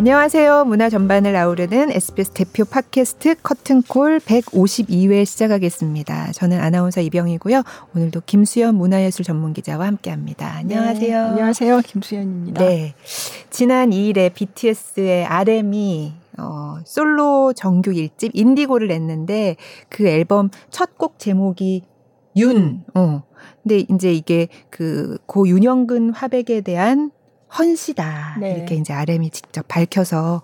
안녕하세요. 문화 전반을 아우르는 SBS 대표 팟캐스트 커튼콜 152회 시작하겠습니다. 저는 아나운서 이병이고요. 오늘도 김수현 문화예술 전문 기자와 함께합니다. 안녕하세요. 네, 안녕하세요. 김수현입니다. 네. 지난 2일에 BTS의 RM이 어, 솔로 정규 1집 인디고를 냈는데 그 앨범 첫 곡 제목이 윤. 어. 근데 이제 이게 그 고 윤영근 화백에 대한 헌시다. 네. 이렇게 이제 RM이 직접 밝혀서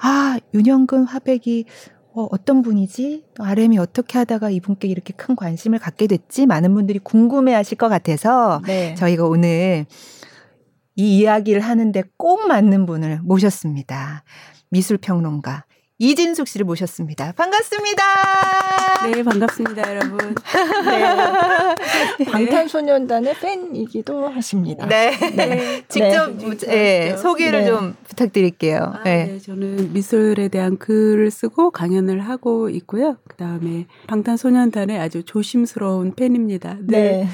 아, 윤영근 화백이 어, 어떤 분이지? 또 RM이 어떻게 하다가 이분께 이렇게 큰 관심을 갖게 됐지? 많은 분들이 궁금해 하실 것 같아서 네. 저희가 오늘 이 이야기를 하는데 꼭 맞는 분을 모셨습니다. 미술평론가 이진숙 씨를 모셨습니다. 반갑습니다. 네, 반갑습니다, 여러분. 네. 방탄소년단의 팬이기도 하십니다. 네. 네. 직접 네. 네. 소개를 네. 좀 부탁드릴게요. 아, 네. 네. 저는 미술에 대한 글을 쓰고 강연을 하고 있고요. 그 다음에 방탄소년단의 아주 조심스러운 팬입니다. 네.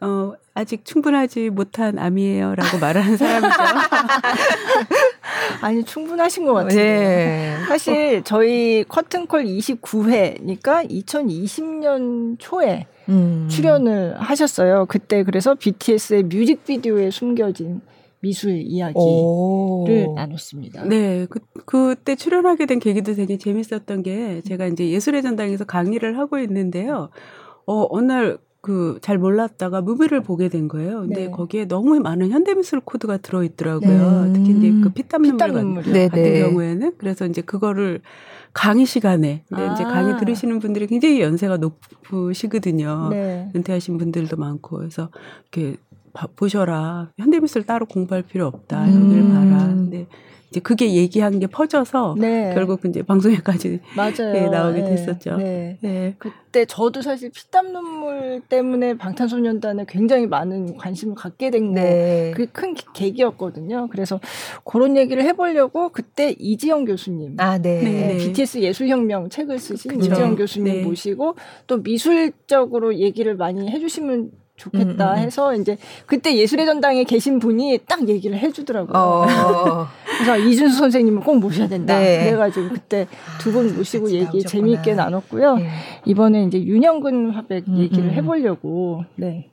어, 아직 충분하지 못한 암이에요라고 말하는 사람이죠. 아니 충분하신 것 같아요. 네. 사실 저희 커튼콜 29회니까 2020년 초에 음. 출연을 하셨어요. 그때 그래서 BTS의 뮤직비디오에 숨겨진 미술 이야기를 오. 나눴습니다. 네, 그, 그때 출연하게 된 계기도 되게 재밌었던 게 제가 이제 예술의 전당에서 강의를 하고 있는데요. 어, 어느 날 그 잘 몰랐다가 무비를 보게 된 거예요. 근데 네. 거기에 너무 많은 현대미술 코드가 들어 있더라고요. 네. 특히 이제 그 피땀 눈물 같은, 같은 네, 네. 경우에는 그래서 이제 그거를 강의 시간에 근데 아. 이제 강의 들으시는 분들이 굉장히 연세가 높으시거든요. 네. 은퇴하신 분들도 많고 그래서 이렇게 보셔라 현대미술 따로 공부할 필요 없다 여기를 음. 봐라. 근데 이제 그게 얘기한 게 퍼져서 네. 결국 이제 방송에까지. 네, 나오게 네. 됐었죠. 네. 네. 그때 저도 사실 피땀 눈물 때문에 방탄소년단에 굉장히 많은 관심을 갖게 된 거, 네. 그게 큰 계기였거든요. 그래서 그런 얘기를 해보려고 그때 이지영 교수님, 아, 네. 네. BTS 예술혁명 책을 쓰신 그쵸. 이지영 교수님 네. 모시고 또 미술적으로 얘기를 많이 해주시면 좋겠다 음, 음, 음. 해서 이제 그때 예술의 전당에 계신 분이 딱 얘기를 해주더라고요. 어. 그래서 이준수 선생님을 꼭 모셔야 된다. 네. 그래가지고 그때 두 분 모시고 아, 얘기 재미있게 나눴고요. 네. 이번에 이제 윤영근 화백 음, 얘기를 해보려고 네.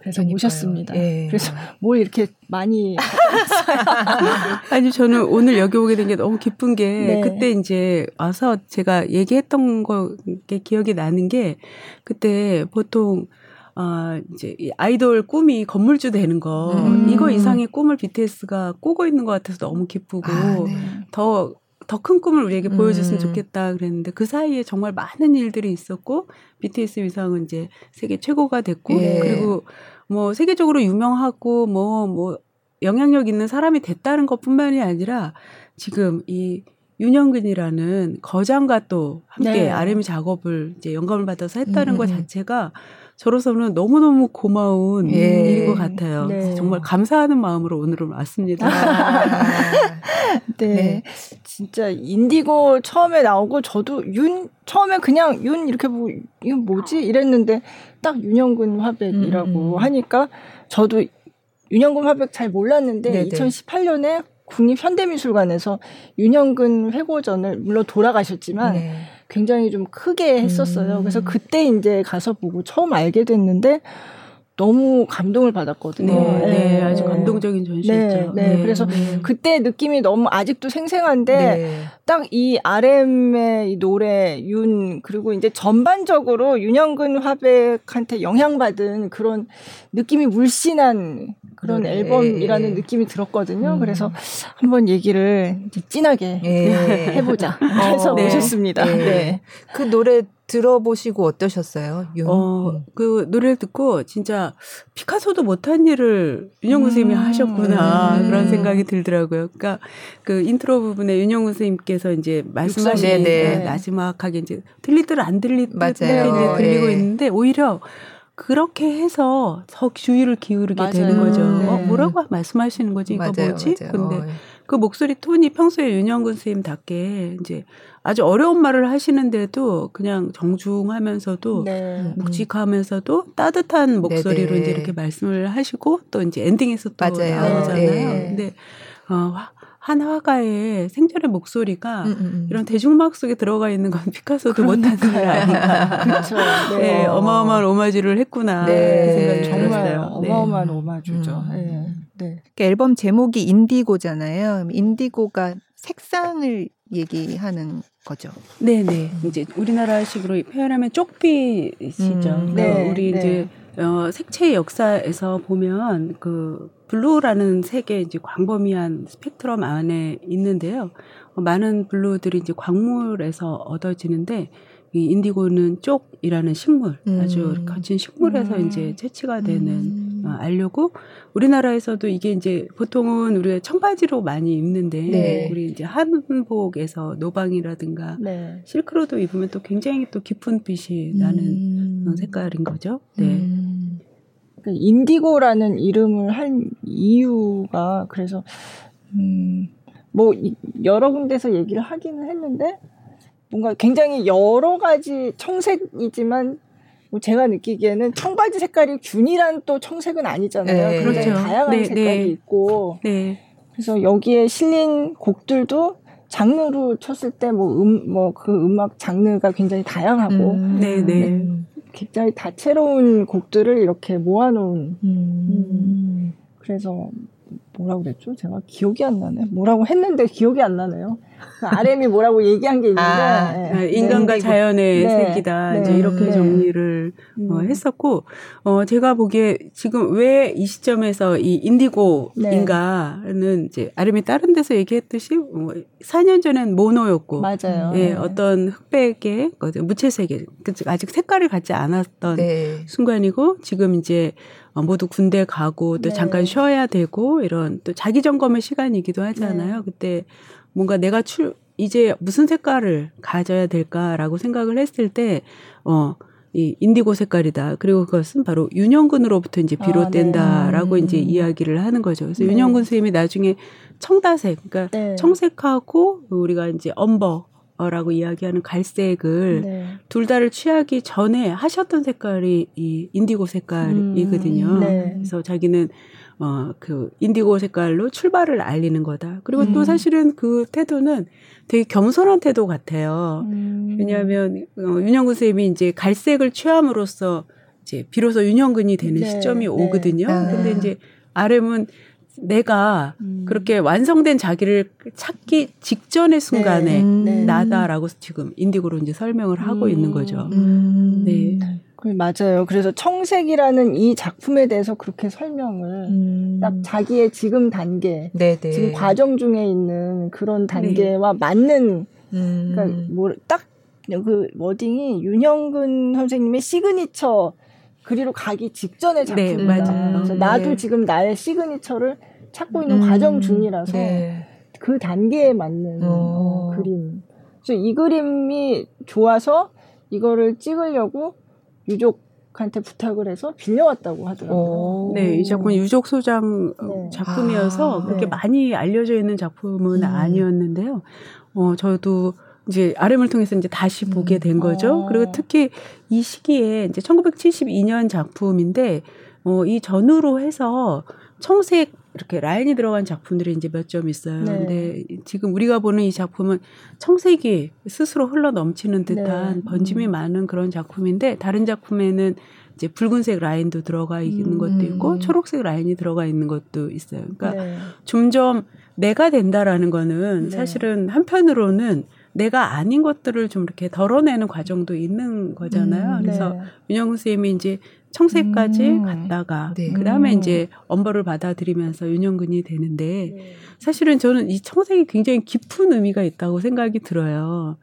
그래서 그러니까요. 모셨습니다. 예. 그래서 뭘 이렇게 많이 아니 저는 오늘 여기 오게 된 게 너무 기쁜 게 네. 그때 이제 와서 제가 얘기했던 거게 기억이 나는 게 그때 보통 아, 이제 이 아이돌 꿈이 건물주 되는 거 음. 이거 이상의 꿈을 BTS가 꾸고 있는 것 같아서 너무 기쁘고 아, 네. 더 더 큰 꿈을 우리에게 음. 보여줬으면 좋겠다 그랬는데 그 사이에 정말 많은 일들이 있었고 BTS 위상은 이제 세계 최고가 됐고 예. 그리고 뭐 세계적으로 유명하고 뭐뭐 뭐 영향력 있는 사람이 됐다는 것뿐만이 아니라 지금 이 윤영근이라는 거장과 또 함께 네. R&B 작업을 이제 영감을 받아서 했다는 음. 것 자체가 저로서는 너무너무 고마운 예. 일인 것 같아요. 네. 정말 감사하는 마음으로 오늘은 왔습니다. 아. 네. 네. 진짜 인디고 처음에 나오고 저도 윤, 처음에 그냥 윤 이렇게 보고 이거 뭐지? 이랬는데 딱 윤영근 화백이라고 음. 하니까 저도 윤영근 화백 잘 몰랐는데 네네. 2018년에 국립현대미술관에서 윤영근 회고전을 물론 돌아가셨지만 네. 굉장히 좀 크게 했었어요. 음. 그래서 그때 이제 가서 보고 처음 알게 됐는데 너무 감동을 받았거든요. 네, 네, 네. 아주 감동적인 전시였죠. 네, 네. 네. 그래서 네. 그때 느낌이 너무 아직도 생생한데 네. 딱이 RM의 이 노래 윤 그리고 이제 전반적으로 윤영근 화백한테 영향받은 그런 느낌이 물씬한 그런 네. 앨범이라는 예. 느낌이 들었거든요. 음. 그래서 한번 얘기를 진하게 예. 해보자 해서 어, 네. 오셨습니다. 네. 네. 그 노래 들어보시고 어떠셨어요? 윤? 어, 음. 그 노래를 듣고 진짜 피카소도 못한 일을 윤형근 음. 선생님이 하셨구나 음. 그런 생각이 들더라고요. 그러니까 그 인트로 부분에 윤형근 선생님께서 이제 말씀하신 네, 나지막하게 이제 들리듯 안 들리듯 맞아요. 이제 들리고 네. 있는데 오히려 그렇게 해서 더 주의를 기울이게 맞아요. 되는 거죠. 네. 어, 뭐라고 말씀하시는 거지? 이거 맞아요, 뭐지? 맞아요. 근데 어. 그 목소리 톤이 평소에 윤영근 선생님답게 이제 아주 어려운 말을 하시는데도 그냥 정중하면서도 네. 묵직하면서도 따뜻한 목소리로 네네. 이제 이렇게 말씀을 하시고 또 이제 엔딩에서 또 맞아요. 나오잖아요. 네. 근데 어 한 화가의 생전의 목소리가 음, 음, 음. 이런 대중음악 속에 들어가 있는 건 피카소도 못한 일 아닌가. 그렇죠. 네. 네, 어마어마한 오마주를 했구나. 네, 정말 들었어요. 어마어마한 네. 오마주죠. 음. 네. 네. 그 앨범 제목이 인디고잖아요. 인디고가 색상을 얘기하는 거죠. 네네. 음. 이제 우리나라식으로 표현하면 쪽빛이죠. 음, 네, 우리 네. 이제 어, 색채 역사에서 보면 그 blue라는 색의 이제 광범위한 스펙트럼 안에 있는데요. 어, 많은 blue들이 이제 광물에서 얻어지는데 이 인디고는 쪽이라는 식물, 음. 아주 거친 식물에서 음. 이제 채취가 되는 음. 어, 안료고 우리나라에서도 이게 이제 보통은 우리가 청바지로 많이 입는데 네. 우리 이제 한복에서 노방이라든가 네. 실크로도 입으면 또 굉장히 또 깊은 빛이 나는 음. 색깔인 거죠. 네. 음. 그 인디고라는 이름을 한 이유가 그래서 음, 뭐 여러 군데서 얘기를 하기는 했는데 뭔가 굉장히 여러 가지 청색이지만 뭐 제가 느끼기에는 청바지 색깔이 균이란 또 청색은 아니잖아요. 네, 굉장히 그렇죠. 다양한 네, 색깔이 네. 있고 네. 그래서 여기에 실린 곡들도 장르로 쳤을 때 뭐 음 뭐 그 음악 장르가 굉장히 다양하고 음, 네, 네. 네. 굉장히 다채로운 곡들을 이렇게 모아놓은 음. 음. 그래서 뭐라고 그랬죠? 제가 기억이 안 나네. 뭐라고 했는데 기억이 안 나네요. 그 RM이 뭐라고 얘기한 게 있는데 아, 네. 아, 인간과 네. 자연의 네. 이제 네. 이렇게 네. 정리를 음. 어, 했었고 어 제가 보기에 지금 왜 이 시점에서 이 인디고인가는 이제 RM이 다른 데서 얘기했듯이 뭐 4년 전엔 모노였고 맞아요. 예, 어떤 흑백의 무채색의 아직 색깔을 갖지 않았던 순간이고 지금 이제 어, 모두 군대 가고 또 네. 잠깐 쉬어야 되고 이런 또 자기 점검의 시간이기도 하잖아요. 네. 그때 뭔가 내가 출 이제 무슨 색깔을 가져야 될까라고 생각을 했을 때 어. 이 인디고 색깔이다. 그리고 그것은 바로 윤영근으로부터 이제 아, 비롯된다라고 아, 네. 이제 이야기를 하는 거죠. 그래서 네. 윤영근 선생님이 나중에 청다색, 그러니까 네. 청색하고 우리가 이제 엄버 라고 이야기하는 갈색을 네. 둘 다를 취하기 전에 하셨던 색깔이 이 인디고 색깔이거든요. 음, 네. 그래서 자기는 어 그 인디고 색깔로 출발을 알리는 거다. 그리고 음. 또 사실은 그 태도는 되게 겸손한 태도 같아요. 음. 왜냐하면 어, 윤영근 쌤이 이제 갈색을 취함으로써 이제 비로소 윤영근이 되는 네, 시점이 네. 오거든요. 아. 근데 이제 RM은 내가 음. 그렇게 완성된 자기를 찾기 직전의 순간에 네. 네. 나다라고 지금 인디고로 이제 설명을 하고 음. 있는 거죠. 음. 네. 맞아요. 그래서 청색이라는 이 작품에 대해서 그렇게 설명을 음. 딱 자기의 지금 단계, 네네. 네. 지금 과정 중에 있는 그런 단계와 네. 맞는, 음. 그러니까 뭐 딱 그 wording이 윤형근 선생님의 시그니처 그리로 가기 직전의 네, 작품이다. 네, 그래서 나도 네. 지금 나의 signature를 찾고 있는 음, 과정 중이라서 네. 그 단계에 맞는 어. 어, 그림. 그래서 이 그림이 좋아서 이거를 찍으려고 유족한테 부탁을 해서 빌려왔다고 하더라고요. 네, 이 작품은 유족 소장 네. 작품이어서 아, 그렇게 네. 많이 알려져 있는 작품은 음. 아니었는데요. 어, 저도 이제 RM을 통해서 이제 다시 보게 된 거죠. 음. 그리고 특히 이 시기에 이제 1972년 작품인데 어, 이 전후로 해서 청색 이렇게 라인이 들어간 작품들이 이제 몇 점 있어요. 네. 근데 지금 우리가 보는 이 작품은 청색이 스스로 흘러 넘치는 듯한 네. 번짐이 음. 많은 그런 작품인데 다른 작품에는 이제 붉은색 라인도 들어가 있는 음. 것도 있고 초록색 라인이 들어가 있는 것도 있어요. 그러니까 네. 점점 내가 된다라는 거는 네. 사실은 한편으로는 내가 아닌 것들을 좀 이렇게 덜어내는 과정도 있는 거잖아요. 음, 그래서 네. 윤영훈 선생님이 이제 청색까지 음, 갔다가 네. 그다음에 음. 이제 엄벌을 받아들이면서 윤영근이 되는데 네. 사실은 저는 이 청색이 굉장히 깊은 의미가 있다고 생각이 들어요.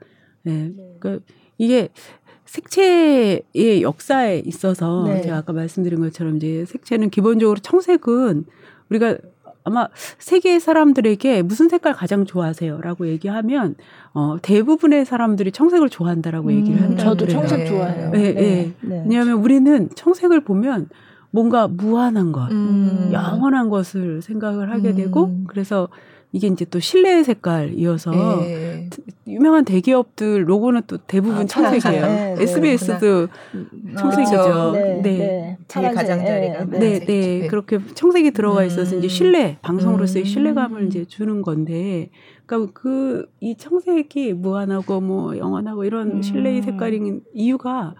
네. 네. 그 이게 색채의 역사에 있어서 네. 제가 아까 말씀드린 것처럼 이제 색채는 기본적으로 청색은 우리가 아마 세계 사람들에게 무슨 색깔 가장 좋아하세요 라고 얘기하면 어 대부분의 사람들이 청색을 좋아한다라고 음, 얘기를 한다. 저도 청색 좋아해요. 네, 네. 네. 네. 왜냐하면 우리는 청색을 보면 뭔가 무한한 것, 음. 영원한 것을 생각을 하게 음. 되고 그래서 이게 이제 또 실내의 색깔이어서 네. 유명한 대기업들 로고는 또 대부분 아, 청색이에요. 네, SBS도 네. 청색이죠. 아, 네, 네. 네. 제일 가장자리가 네, 네, 그렇게 청색이 들어가 있어서 음. 이제 신뢰 방송으로서의 음. 신뢰감을 이제 주는 건데, 그러니까 그 이 청색이 무한하고 뭐 영원하고 이런 음. 신뢰의 색깔인 이유가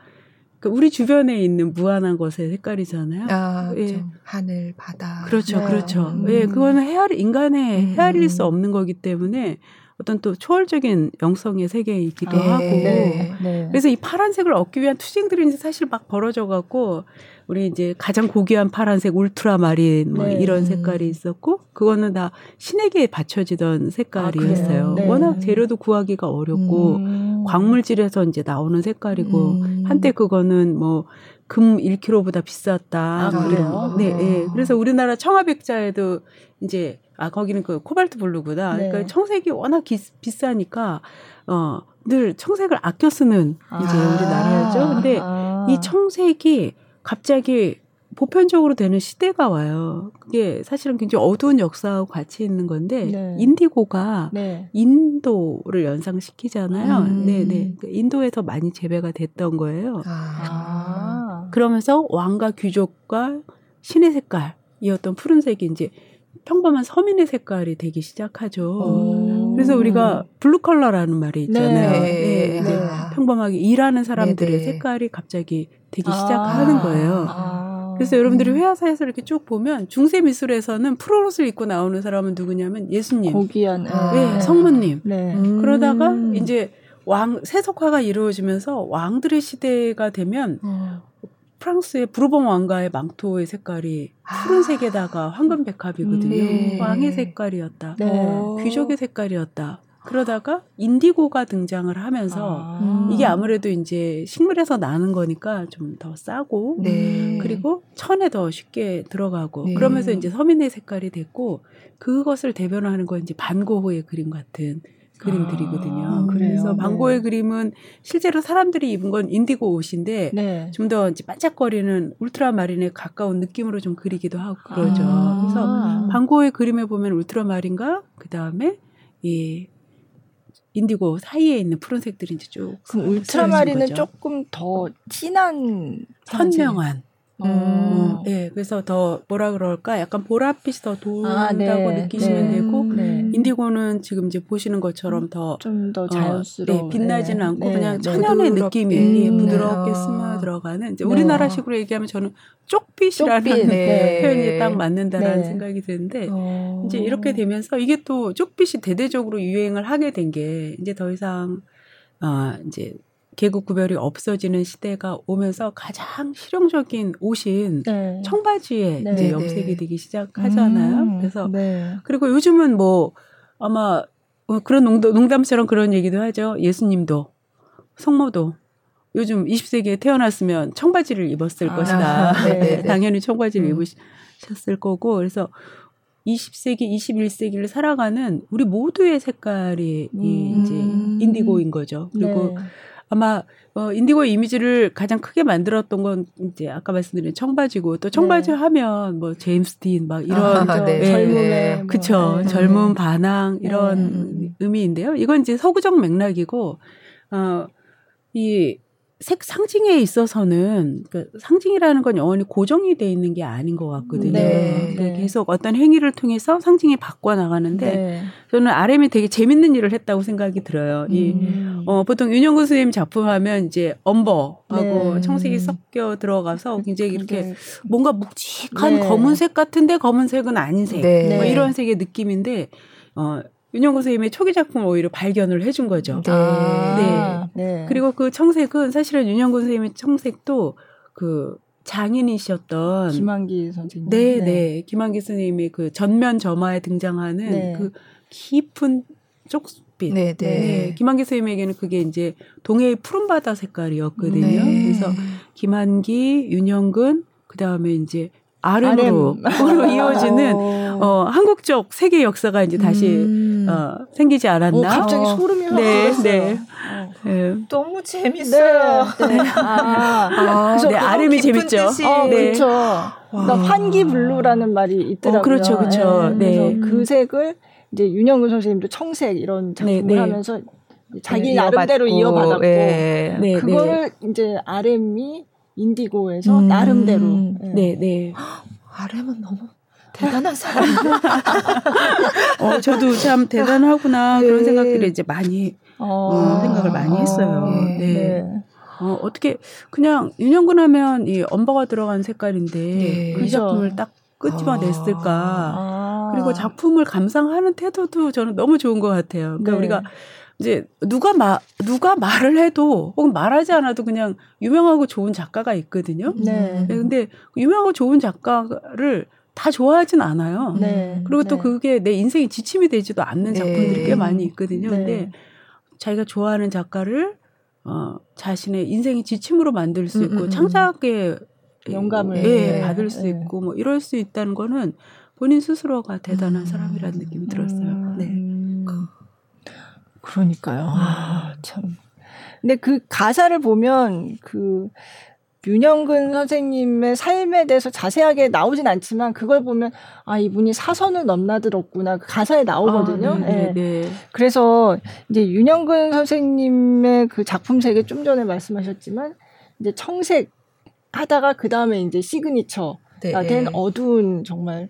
그러니까 우리 주변에 있는 무한한 것의 색깔이잖아요. 아, 예. 그렇죠. 하늘, 바다. 그렇죠, 네. 그렇죠. 음. 예, 그거는 헤아리 인간의 음. 헤아릴 수 없는 거기 때문에 어떤 또 초월적인 영성의 세계이기도 네. 하고 네. 네. 그래서 이 파란색을 얻기 위한 투쟁들이 이제 사실 막 벌어져 갖고 우리 이제 가장 고귀한 파란색 울트라마린 뭐 네. 이런 색깔이 있었고 그거는 다 신에게 받쳐지던 색깔이었어요. 아, 워낙 재료도 구하기가 어렵고 음. 광물질에서 이제 나오는 색깔이고 음. 한때 그거는 뭐금 1kg보다 비쌌다. 아, 그래요? 네, 네. 그래서 우리나라 청아백자에도 이제 아 거기는 그 코발트 블루구나. 네. 그러니까 청색이 워낙 기, 비싸니까 어 늘 청색을 아껴 쓰는 아. 이제 우리나라였죠. 근데 아. 이 청색이 갑자기 보편적으로 되는 시대가 와요. 그게 사실은 굉장히 어두운 역사하고 같이 있는 건데 네. 인디고가 네. 인도를 연상시키잖아요. 음. 네, 네. 그 인도에서 많이 재배가 됐던 거예요. 아. 그러면서 왕과 귀족과 신의 색깔이었던 푸른색이 이제 평범한 서민의 색깔이 되기 시작하죠. 오. 그래서 우리가 블루칼라라는 말이 있잖아요. 네. 네. 네. 평범하게 일하는 사람들의 네네. 색깔이 갑자기 되기 아. 시작하는 거예요. 아. 그래서 여러분들이 음. 회화사에서 이렇게 쭉 보면 중세 미술에서는 프로옷을 입고 나오는 사람은 누구냐면 예수님. 고귀한 아. 네, 성모님. 네. 음. 그러다가 이제 왕 세속화가 이루어지면서 왕들의 시대가 되면 음. 프랑스의 부르봉 왕가의 망토의 색깔이 아. 푸른색에다가 황금 백합이거든요. 네. 왕의 색깔이었다. 네. 귀족의 색깔이었다. 그러다가 인디고가 등장을 하면서 아. 이게 아무래도 이제 식물에서 나는 거니까 좀 더 싸고 네. 그리고 천에 더 쉽게 들어가고 네. 그러면서 이제 서민의 색깔이 됐고 그것을 대변하는 건 이제 반고호의 그림 같은 그림들이거든요. 아, 그래서 방고의 네. 그림은 실제로 사람들이 입은 건 인디고 옷인데 네. 좀더 반짝거리는 울트라마린에 가까운 느낌으로 좀 그리기도 하고 그러죠. 아. 그래서 방고의 그림에 보면 울트라마린과 그 다음에 이 인디고 사이에 있는 푸른색들이 이제 쭉. 그럼 울트라마린은 조금 더 진한 선명한. 음. 음. 네, 그래서 더 뭐라 그럴까 약간 보랏빛이 더 돈다고 아, 네. 느끼시면 네. 되고 네. 인디고는 지금 이제 보시는 것처럼 더 좀더 어, 자연스러워 어, 네, 빛나지는 않고 네. 그냥 네. 천연의 느낌이 음, 부드럽게 스며 들어가는 이제 우리나라식으로 얘기하면 저는 쪽빛이라는 쪽빛, 표현이 딱 맞는다라는 생각이 드는데 어. 이제 이렇게 되면서 이게 또 쪽빛이 대대적으로 유행을 하게 된 게 이제 더 이상 아 이제 계급 구별이 없어지는 시대가 오면서 가장 실용적인 옷인 네. 청바지에 네. 이제 염색이 네. 되기 시작하잖아요. 음, 그래서 네. 그리고 요즘은 뭐 아마 뭐 그런 농담, 농담처럼 그런 얘기도 하죠. 예수님도 성모도 요즘 20세기에 태어났으면 청바지를 입었을 아, 것이다. 네, 네, 당연히 청바지를 음. 입으셨을 거고 그래서 20세기, 21세기를 살아가는 우리 모두의 색깔이 음. 이제 인디고인 거죠. 그리고 아마 어, 인디고 이미지를 가장 크게 만들었던 건 이제 아까 말씀드린 청바지고 또 청바지 네. 하면 뭐 제임스 딘 막 이런 아, 네. 젊음의 네. 그쵸 네. 젊음 반항 이런 네. 의미인데요. 이건 이제 서구적 맥락이고 어이 색 상징에 있어서는 그 상징이라는 건 영원히 고정이 돼 있는 게 아닌 것 같거든요. 네, 네. 계속 어떤 행위를 통해서 상징이 바꿔 나가는데 네. 저는 RM이 되게 재밌는 일을 했다고 생각이 들어요. 음. 이 어, 보통 윤영구 선생님 작품하면 이제 엄버하고 네. 청색이 섞여 들어가서 굉장히 이렇게 뭔가 묵직한 네. 검은색 같은데 검은색은 아닌 색, 뭐 이런 색의 느낌인데 어. 윤영구 선생님의 초기 작품을 오히려 발견을 해준 거죠. 네. 아, 네. 네. 그리고 그 청색은 사실은 윤영구 선생님의 청색도 그 장인이셨던 김한기 선생님. 네, 네, 네. 김한기 선생님의 그 전면 점화에 등장하는 네. 그 깊은 쪽빛. 네, 네. 네. 김한기 선생님에게는 그게 이제 동해의 푸른 바다 색깔이었거든요. 네. 그래서 김한기, 윤영근, 그 다음에 이제 RM. 이어지는 어. 어, 한국적 세계 역사가 이제 다시 음. 어, 생기지 않았나? 오, 갑자기 어. 소름이 확 네, 네. 네. 너무 재밌어요. 네. 네. 아, 아, 네, RM이 재밌죠. 어, 네. 그렇죠. 그러니까 환기 blue라는 말이 있더라고요. 어, 그렇죠, 그렇죠. 네. 그래서 그 색을 이제 윤형근 선생님도 청색 이런 작품을 네, 네. 하면서 자기 네, 나름대로 이어받았고 네. 네, 그거를 네. 이제 RM이 인디고에서 음. 나름대로 네 네. RM은 너무 대단한 사람. 어, 저도 참 대단하구나 네. 그런 생각들을 이제 많이 어, 음, 생각을 많이 했어요. 네. 네. 어, 어떻게 그냥 윤영근 하면 이 엄버가 들어간 색깔인데 네. 그 작품을 딱 끄집어냈을까. 아. 그리고 작품을 감상하는 태도도 저는 너무 좋은 것 같아요. 그러니까 네. 우리가 이제 누가 마, 누가 말을 해도 혹은 말하지 않아도 그냥 유명하고 좋은 작가가 있거든요. 네. 네 근데 유명하고 좋은 작가를 다 좋아하진 않아요. 네. 그리고 또 네. 그게 내 인생의 지침이 되지도 않는 네. 작품들이 꽤 많이 있거든요. 근데 네. 자기가 좋아하는 작가를 어, 자신의 인생의 지침으로 만들 수 있고 음, 음, 음. 창작의 영감을 예, 네. 받을 수 네. 있고 뭐 이럴 수 있다는 거는 본인 스스로가 대단한 음. 사람이라는 느낌이 들었어요. 음. 네. 그러니까요. 아, 참. 근데 그 가사를 보면 그 윤영근 선생님의 삶에 대해서 자세하게 나오진 않지만 그걸 보면 아 이분이 사선을 넘나들었구나 그 가사에 나오거든요. 아, 네, 네. 네. 그래서 이제 윤영근 선생님의 그 작품 세계 좀 전에 말씀하셨지만 이제 청색 하다가 그 다음에 이제 시그니처가 네. 된 어두운 정말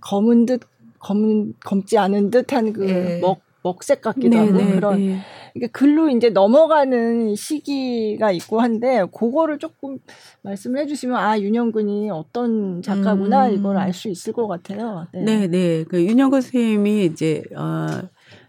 검은 듯 검은 검지 않은 듯한 그 네. 먹 먹색 같기도 네, 하고 네, 그런 네. 이게 글로 이제 넘어가는 시기가 있고 한데 그거를 조금 말씀을 해주시면 아 윤영근이 어떤 작가구나 음. 이걸 알 수 있을 것 같아요. 네, 네. 네. 그 윤영근 선생님이 이제 어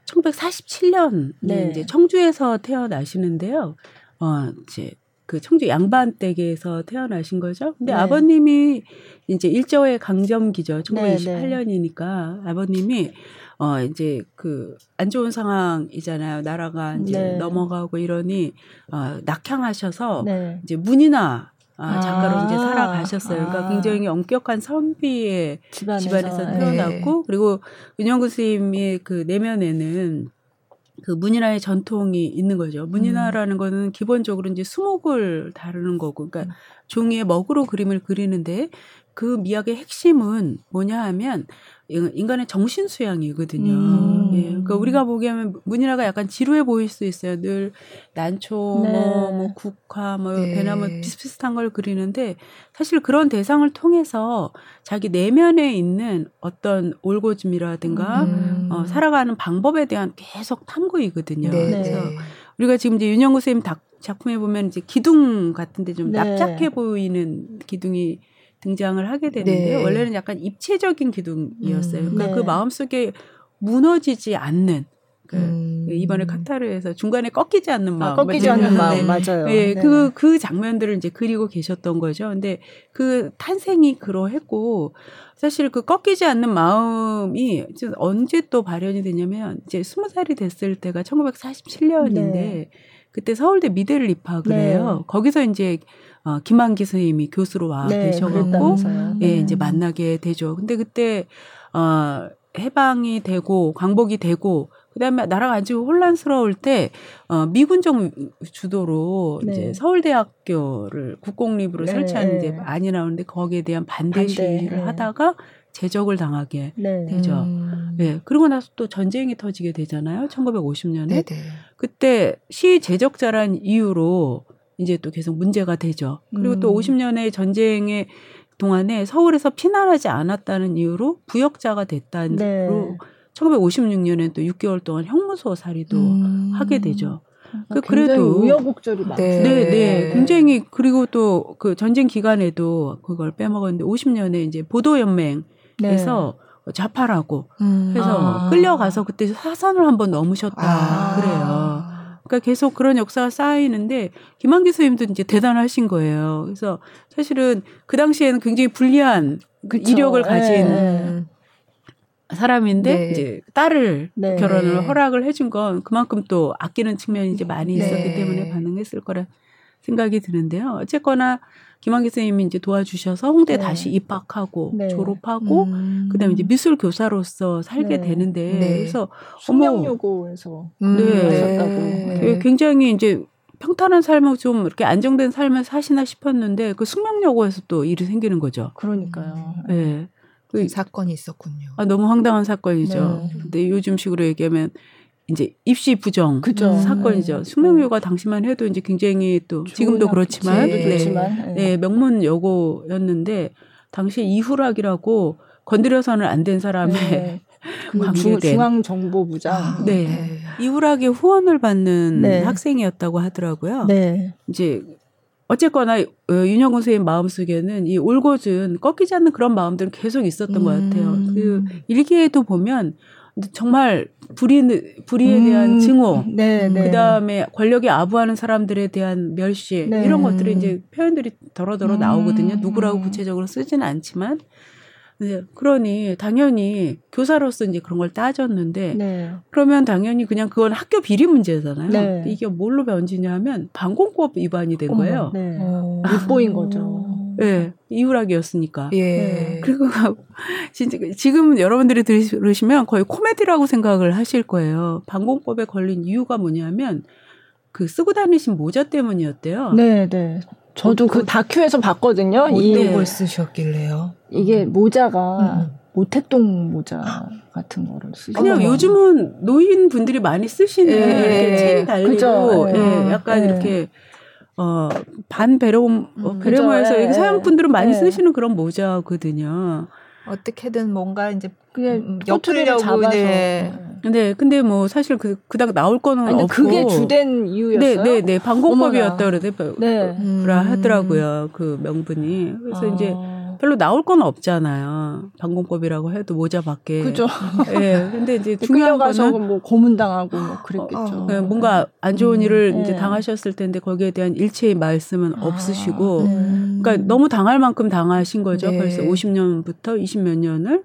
1947년 네. 이제 청주에서 태어나시는데요. 어 이제 그 청주 양반댁에서 태어나신 거죠. 근데 네. 아버님이 이제 일제의 강점기죠. 1928년이니까 아버님이 어 이제 그 안 좋은 상황이잖아요. 나라가 이제 네. 넘어가고 이러니 어 낙향하셔서 네. 이제 문이나 아, 작가로 아, 이제 살아가셨어요. 그러니까 아. 굉장히 엄격한 선비의 집안에서, 집안에서 태어났고 네. 그리고 윤영구 스님의 그 내면에는 그 문인화의 전통이 있는 거죠. 문인화라는 음. 거는 기본적으로 이제 수목을 다루는 거고, 그러니까 음. 종이에 먹으로 그림을 그리는데 그 미학의 핵심은 뭐냐 하면 인간의 정신 수양이거든요. 음. 예. 그러니까 우리가 보기에는 문이라가 약간 지루해 보일 수 있어요. 늘 난초, 네. 뭐, 뭐 국화, 뭐 네. 배나무 비슷비슷한 걸 그리는데 사실 그런 대상을 통해서 자기 내면에 있는 어떤 올고짐이라든가 음. 어, 살아가는 방법에 대한 계속 탐구이거든요. 네. 그래서 우리가 지금 이제 윤영구 선생님 작품에 보면 이제 기둥 같은데 좀 네. 납작해 보이는 기둥이 등장을 하게 되는데요. 네. 원래는 약간 입체적인 기둥이었어요. 음, 그러니까 네. 그 마음속에 무너지지 않는 그 음. 이번에 카타르에서 중간에 꺾이지 않는 아, 마음, 아, 꺾이지 않는 마음 맞아요. 예, 네. 그그 그 장면들을 이제 그리고 계셨던 거죠. 근데 그 탄생이 그러했고 사실 그 꺾이지 않는 마음이 언제 또 발현이 되냐면 이제 스무 살이 됐을 때가 1947년인데 그때 서울대 미대를 입학을 네. 해요. 거기서 이제 어, 김한기 선생님이 교수로 와 네, 계셔갖고 예, 이제 음. 만나게 되죠. 근데 그때 어 해방이 되고 광복이 되고 그다음에 나라가 아주 혼란스러울 때 어, 미군정 주도로 네. 이제 서울대학교를 국공립으로 네. 설치하는 이제 안이 나오는데 거기에 대한 반대, 반대. 시위를 네. 하다가 제적을 당하게 네. 되죠. 음. 네. 그러고 나서 또 전쟁이 터지게 되잖아요. 1950년에. 네네. 그때 시위 제적자란 이유로 이제 또 계속 문제가 되죠. 그리고 음. 또 50년의 전쟁의 동안에 서울에서 피난하지 않았다는 이유로 부역자가 됐다는 네. 1956년에 또 6개월 동안 형무소 살이도 음. 하게 되죠. 그 그래도 우여곡절이 많죠. 네. 네, 네. 굉장히 그리고 또 그 전쟁 기간에도 그걸 빼먹었는데 50년에 이제 보도 연맹에서 네. 좌파라고 음. 해서 아. 끌려가서 그때 사선을 한번 넘으셨다 아. 그래요. 그러니까 계속 그런 역사가 쌓이는데 김한기 선생님도 이제 대단하신 거예요. 그래서 사실은 그 당시에는 굉장히 불리한 그 이력을 가진 네. 사람인데 네. 이제 딸을 네. 결혼을 허락을 해준 건 그만큼 또 아끼는 측면이 이제 많이 네. 있었기 때문에 반응했을 거라 생각이 드는데요. 어쨌거나 김한기 선생님이 이제 도와주셔서 홍대 네. 다시 입학하고 네. 졸업하고 음. 그다음에 이제 미술 교사로서 살게 네. 되는데 네. 그래서 숙명여고에서 음. 네. 하셨다고 네. 굉장히 이제 평탄한 삶을 좀 이렇게 안정된 삶을 사시나 싶었는데 그 숙명여고에서 또 일이 생기는 거죠. 그러니까요. 네. 그 사건이 있었군요. 아, 너무 황당한 사건이죠. 네. 근데 요즘식으로 얘기하면 이제 입시 부정 그죠. 사건이죠. 네. 수명유가 당시만 해도 이제 굉장히 또 지금도 그렇지만 네. 네. 네. 명문 여고였는데 당시 이후락이라고 건드려서는 안 된 사람의 네. 그 중앙정보부장. 아, 네. 네. 이후락의 후원을 받는 네. 학생이었다고 하더라고요. 네. 이제 어쨌거나 어, 윤영근 선생님 마음속에는 이 올곧은 꺾이지 않는 그런 마음들은 계속 있었던 음. 것 같아요. 그 일기에도 보면 정말 불의 불의에 대한 음. 증오, 네, 네. 그 다음에 권력에 아부하는 사람들에 대한 멸시 네. 이런 것들이 이제 표현들이 더러더러 음. 나오거든요. 누구라고 구체적으로 쓰지는 않지만 네, 그러니 당연히 교사로서 이제 그런 걸 따졌는데 네. 그러면 당연히 그냥 그건 학교 비리 문제잖아요. 네. 이게 뭘로 변지냐 하면 방공법 위반이 된 거예요. 네. 어. 윗보인 거죠. 네, 이후락이었으니까. 예. 네. 그리고 진짜 지금 여러분들이 들으시면 거의 코미디라고 생각을 하실 거예요. 방공법에 걸린 이유가 뭐냐면 그 쓰고 다니신 모자 때문이었대요. 네, 네. 저도 그, 그 다큐에서 봤거든요. 어떤 걸 쓰셨길래요? 이게 모자가 음. 모택동 모자 같은 거를 쓰시고 그냥 요즘은 노인 분들이 많이 쓰시는 예, 이렇게 체인 달리고 예, 약간 예. 이렇게 어, 반 배롱, 어, 음, 배롱에서 예, 서양 분들은 많이 예. 쓰시는 그런 모자거든요. 어떻게든 뭔가 이제 그냥 음, 옆으로 잡아서. 네. 네, 근데 뭐 사실 그 그닥 나올 거는 아니, 없고 그게 주된 이유였어요. 네, 네, 네, 방공법이었다 그러더라고요. 네. 음. 하더라고요. 그 명분이. 그래서 아. 이제 별로 나올 건 없잖아요. 방공법이라고 해도 모자 밖에. 그죠. 예. 네, 근데 이제 중요한 거는 뭐 고문당하고 뭐 그랬겠죠. 어, 뭔가 안 좋은 음, 일을 네. 이제 당하셨을 텐데 거기에 대한 일체의 말씀은 아, 없으시고, 네. 그러니까 너무 당할 만큼 당하신 거죠. 네. 벌써 50년부터 20 몇 년을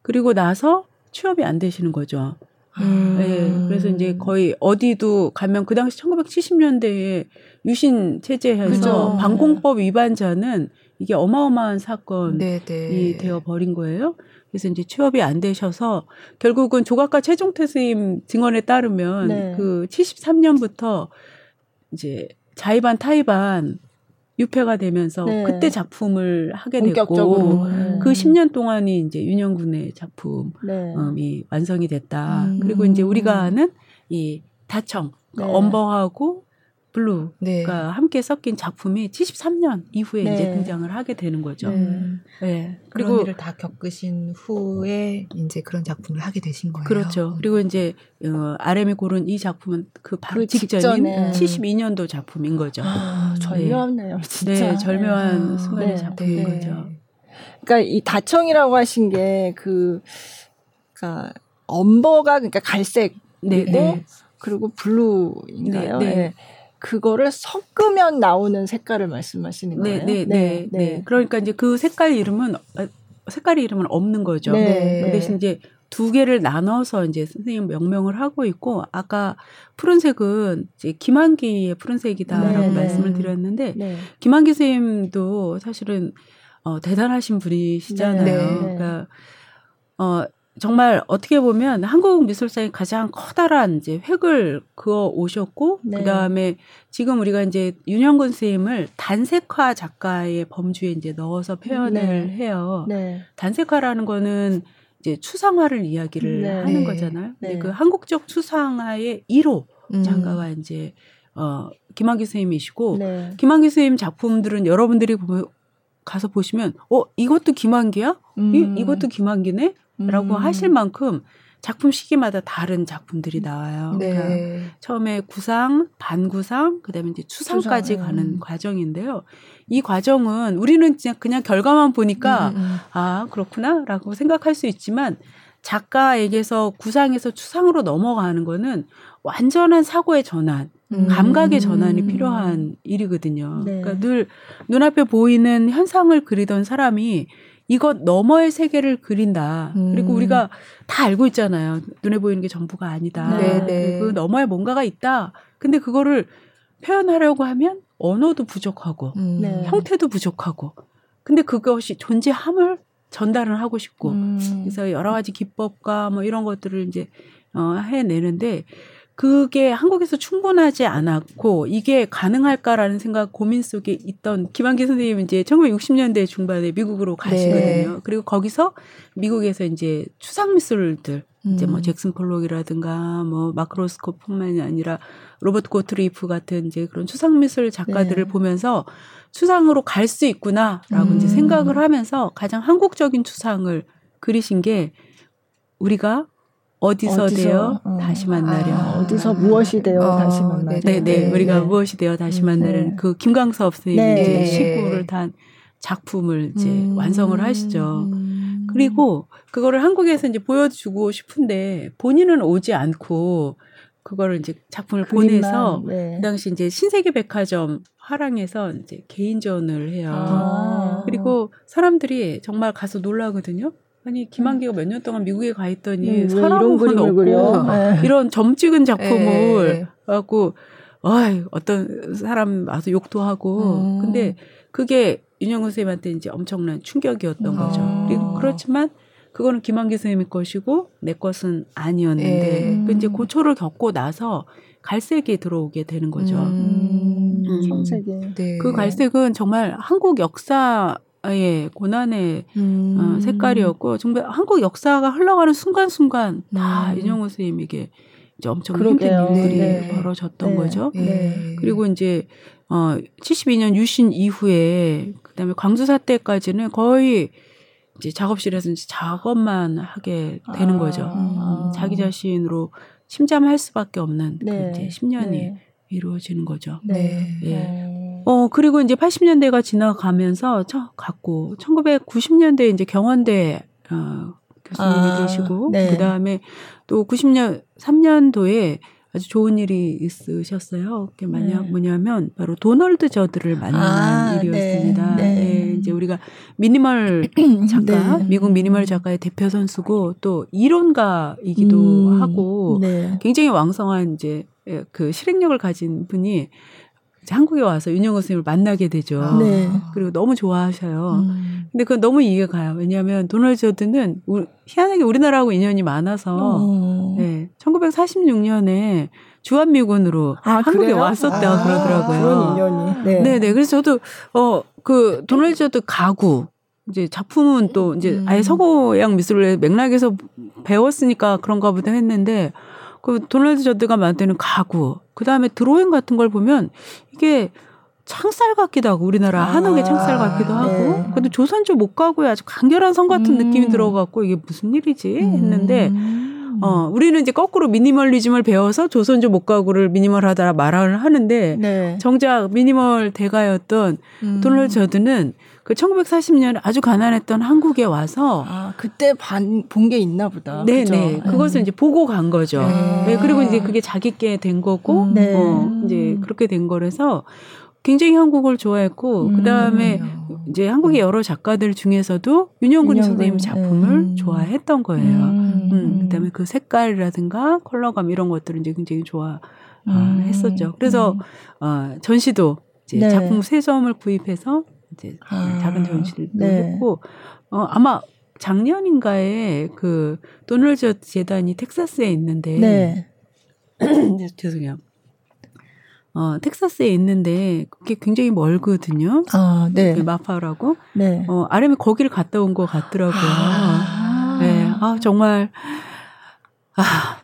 그리고 나서 취업이 안 되시는 거죠. 음. 네, 그래서 이제 거의 어디도 가면 그 당시 1970년대에 유신 체제에서. 방공법 위반자는 이게 어마어마한 사건이 네네. 네. 되어 버린 거예요. 그래서 이제 취업이 안 되셔서 결국은 조각가 최종태 선생님 증언에 따르면 네. 그 73년부터 이제 자의반 타의반 유폐가 되면서 네. 그때 작품을 하게 됐고 음. 그 10년 동안이 이제 윤영군의 작품이 네. 완성이 됐다. 음. 그리고 이제 우리가 아는 이 다청 그러니까 네. 엄버하고 블루가 네. 함께 섞인 작품이 73년 이후에 네. 이제 등장을 하게 되는 거죠. 네. 네. 그리고 일을 다 겪으신 후에 이제 그런 작품을 하게 되신 거예요. 그렇죠. 그리고 이제 어, RM이 고른 이 작품은 그 바로 그 직전인 직전에. 72년도 작품인 거죠. 아, 절묘하네요, 진짜. 네, 절묘한 아, 순간의 네. 작품인 네. 거죠. 그러니까 이 다청이라고 하신 게 그, 그러니까 엄버가 그러니까 갈색 네, 네. 그리고 블루인가요? 네. 네. 그거를 섞으면 나오는 색깔을 말씀하시는 네, 거예요? 네, 네, 네, 네. 네. 그러니까 이제 그 색깔 이름은 어, 색깔의 이름은 없는 거죠. 네. 그 대신 이제 두 개를 나눠서 이제 선생님 명명을 하고 있고 아까 푸른색은 이제 김한기의 푸른색이다라고 네, 네. 말씀을 드렸는데 네. 김한기 선생님도 사실은 어 대단하신 분이시잖아요. 네. 그러니까 어 정말 어떻게 보면 한국 미술사의 가장 커다란 이제 획을 그어 오셨고 네. 그다음에 지금 우리가 이제 윤영근 선생님을 단색화 작가의 범주에 이제 넣어서 표현을 네. 해요. 네. 단색화라는 거는 이제 추상화를 이야기를 네. 하는 거잖아요. 근데 네. 그 한국적 추상화의 1호 음. 작가가 이제 어 김한기 선생님이시고 네. 김한기 선생님 작품들은 여러분들이 보면 가서 보시면 어 이것도 김한기야? 음. 이, 이것도 김한기네? 라고 음. 하실 만큼 작품 시기마다 다른 작품들이 나와요. 네. 그러니까 처음에 구상, 반구상, 그다음에 이제 추상까지 추상. 가는 과정인데요. 이 과정은 우리는 그냥 그냥 결과만 보니까 음, 음, 음. 아 그렇구나라고 생각할 수 있지만 작가에게서 구상에서 추상으로 넘어가는 거는 완전한 사고의 전환, 음. 감각의 전환이 필요한 일이거든요. 네. 그러니까 늘 눈앞에 보이는 현상을 그리던 사람이 이것 너머의 세계를 그린다. 음. 그리고 우리가 다 알고 있잖아요. 눈에 보이는 게 전부가 아니다. 네네. 네. 그 너머에 뭔가가 있다. 근데 그거를 표현하려고 하면 언어도 부족하고 음. 네. 형태도 부족하고 근데 그것이 존재함을 전달을 하고 싶고 음. 그래서 여러 가지 기법과 뭐 이런 것들을 이제 어 해내는데 그게 한국에서 충분하지 않았고 이게 가능할까라는 생각 고민 속에 있던 김한기 선생님은 이제 1960년대 중반에 미국으로 가시거든요. 네. 그리고 거기서 미국에서 이제 추상 미술들 이제 뭐 음. 잭슨 폴록이라든가 뭐 마크로스코뿐만이 아니라 로버트 고트리프 같은 이제 그런 추상 미술 작가들을 네. 보면서 추상으로 갈 수 있구나라고 음. 이제 생각을 하면서 가장 한국적인 추상을 그리신 게 우리가 어디서, 어디서 되어 어. 다시 만나려. 아, 어디서 무엇이 되어 어, 다시 만나려. 네, 네, 네. 우리가 네. 무엇이 되어 다시 음, 만나려. 네. 그 김광섭 선생님이 네. 이제 시구를 단 작품을 이제 음. 완성을 하시죠. 음. 그리고 그거를 한국에서 이제 보여주고 싶은데 본인은 오지 않고 그거를 이제 작품을 그림만, 보내서 네. 그 당시 이제 신세계 백화점 화랑에서 이제 개인전을 해요. 아. 그리고 사람들이 정말 가서 놀라거든요. 아니 김한기가 몇 년 동안 미국에 가 있더니 음, 사람은 없고 네. 이런 점 찍은 작품을 네. 갖고 어이, 어떤 사람 와서 욕도 하고 음. 근데 그게 윤영근 선생님한테 이제 엄청난 충격이었던 아. 거죠. 그리고 그렇지만 그거는 김한기 선생님의 것이고 내 것은 아니었는데 음. 그 이제 고초를 겪고 나서 갈색이 들어오게 되는 거죠. 음. 음. 네. 그 갈색은 정말 한국 역사 예, 고난의 어, 음. 어, 색깔이었고 정말 한국 역사가 흘러가는 순간순간 다 음. 윤영호 선생님에게 이제 엄청 그러게요. 힘든 일들이 네. 벌어졌던 네. 거죠. 네. 그리고 이제 어 72년 유신 이후에 그다음에 광주 사태까지는 거의 이제 작업실에서 이제 작업만 하게 되는 아. 거죠. 음, 자기 자신으로 침잠할 수밖에 없는 그 네. 그 이제 10년이 이루어지는 거죠. 네. 예. 어, 그리고 이제 80년대가 지나가면서 저 갖고 1990년대 이제 경원대 어, 교수님이 아, 계시고 네. 그다음에 또 90년 3년도에 아주 좋은 일이 있으셨어요. 그게 뭐냐, 네. 뭐냐면 바로 도널드 저드를 만난 아, 일이었습니다. 네. 네. 네. 이제 우리가 미니멀 작가, 네. 미국 미니멀 작가의 대표 선수고 또 이론가이기도 음, 하고 네. 굉장히 왕성한 이제 그 실행력을 가진 분이 한국에 와서 윤영호 선생님을 만나게 되죠. 아. 네. 그리고 너무 좋아하셔요. 음. 근데 그건 너무 이해가 가요. 왜냐하면 도널드 저드는 희한하게 우리나라하고 인연이 많아서 어. 네, 1946년에 주한미군으로 아, 한국에 그래요? 왔었다 아, 그러더라고요. 그런 인연이. 네. 네, 네. 그래서 저도 어 그 도널드 저드 가구 이제 작품은 또 이제 음. 아예 서구양 미술의 맥락에서 배웠으니까 그런가 보다 했는데 그 도널드 저드가 만드는 가구, 그 다음에 드로잉 같은 걸 보면 이게 창살 같기도 하고 우리나라 아, 한옥의 창살 같기도 하고 네. 근데 조선조 못 가고야 아주 간결한 성 같은 음. 느낌이 들어갖고 이게 무슨 일이지 했는데 음. 어 우리는 이제 거꾸로 미니멀리즘을 배워서 조선조 못 가고를 미니멀하다 말을 하는데 네. 정작 미니멀 대가였던 음. 도널드 저드는 그 1940년 아주 가난했던 한국에 와서 아 그때 본게 있나 보다. 네네 그죠? 네. 그것을 음. 이제 보고 간 거죠. 네. 네. 그리고 이제 그게 자기께 된 거고 음. 네. 어, 이제 그렇게 된 거라서 굉장히 한국을 좋아했고 음. 그다음에 이제 한국의 여러 작가들 중에서도 윤영근 선생님 작품을 음. 좋아했던 거예요. 음. 음. 그다음에 그 색깔이라든가 컬러감 이런 것들을 이제 굉장히 좋아 음. 했었죠. 그래서 어, 전시도 이제 네. 작품 세 점을 구입해서 이제 아, 작은 전시를 네. 했고 어 아마 작년인가에 그 도널드 재단이 텍사스에 있는데 네. 죄송해요. 어, 텍사스에 있는데 그게 굉장히 멀거든요. 아, 네. 그 마파라고. 네. 어, 아름이 거기를 갔다 온 것 같더라고요. 아. 네. 아, 정말 아,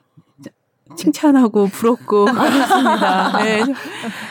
칭찬하고 부럽고 그렇습니다. 네.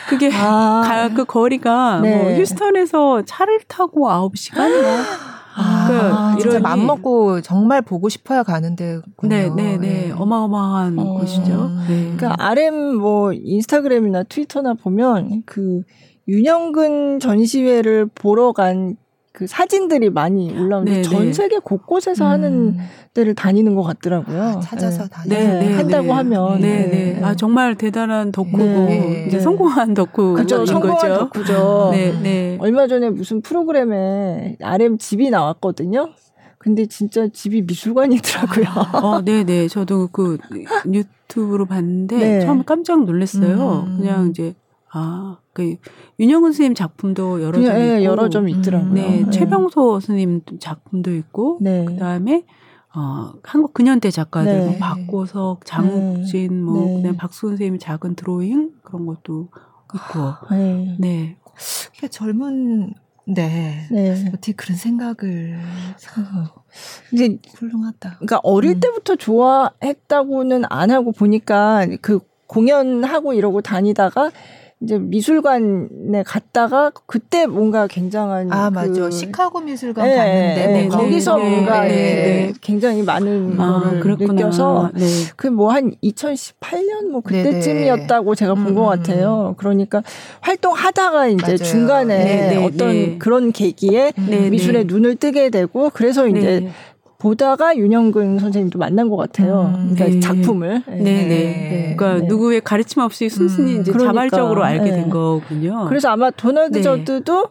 그게 아. 가, 그 거리가 네. 뭐 휴스턴에서 차를 타고 9시간이나 아, 그러니까 진짜 맘 먹고 정말 보고 싶어야 가는데. 네, 네, 네, 네. 어마어마한 어. 곳이죠. 네. 그러니까 RM 뭐 인스타그램이나 트위터나 보면 그 윤영근 전시회를 보러 간 그 사진들이 많이 올라오는데 네, 전 네. 세계 곳곳에서 음. 하는 데를 다니는 것 같더라고요. 아, 찾아서 네. 다니 네, 네, 한다고 네. 하면 네, 네. 아 정말 대단한 덕후고 이제 성공한 덕후 그죠 성공한 거죠. 덕후죠. 네, 네. 얼마 전에 무슨 프로그램에 RM 집이 나왔거든요. 근데 진짜 집이 미술관이더라고요. 어, 네, 네. 저도 그 유튜브로 봤는데 처음 깜짝 놀랐어요. 음. 그냥 이제 아, 그 윤영은 선생님 작품도 여러 점 네, 있고 여러 점 있더라고요. 네, 네. 최병소 선생님 작품도 있고 네. 그다음에 어, 한국 근현대 작가들 네. 뭐 박고석, 장욱진 뭐 네. 그다음 박수 선생님 작은 드로잉 그런 것도 있고. 네. 네. 젊은 네. 네. 어떻게 그런 생각을. 이제 훌륭하다. 그러니까 어릴 음. 때부터 좋아했다고는 안 하고 보니까 그 공연하고 이러고 다니다가 이제 미술관에 갔다가 그때 뭔가 굉장한 아 그 맞아 시카고 미술관 네, 갔는데 네, 거기서 네, 뭔가 네, 네. 굉장히 많은 아, 거를 그렇구나. 느껴서 네. 그뭐 한 2018년 뭐 그때쯤이었다고 제가 본것 음. 같아요. 그러니까 활동하다가 이제 맞아요. 중간에 어떤 그런 계기에 미술에 눈을 뜨게 되고 그래서 이제 보다가 윤영근 선생님도 만난 것 같아요. 음, 그러니까 네. 작품을. 네네. 네. 네. 그러니까 네. 누구의 가르침 없이 순순히 음, 이제 그러니까. 자발적으로 알게 된 네. 거군요. 그래서 아마 도널드 네. 저드도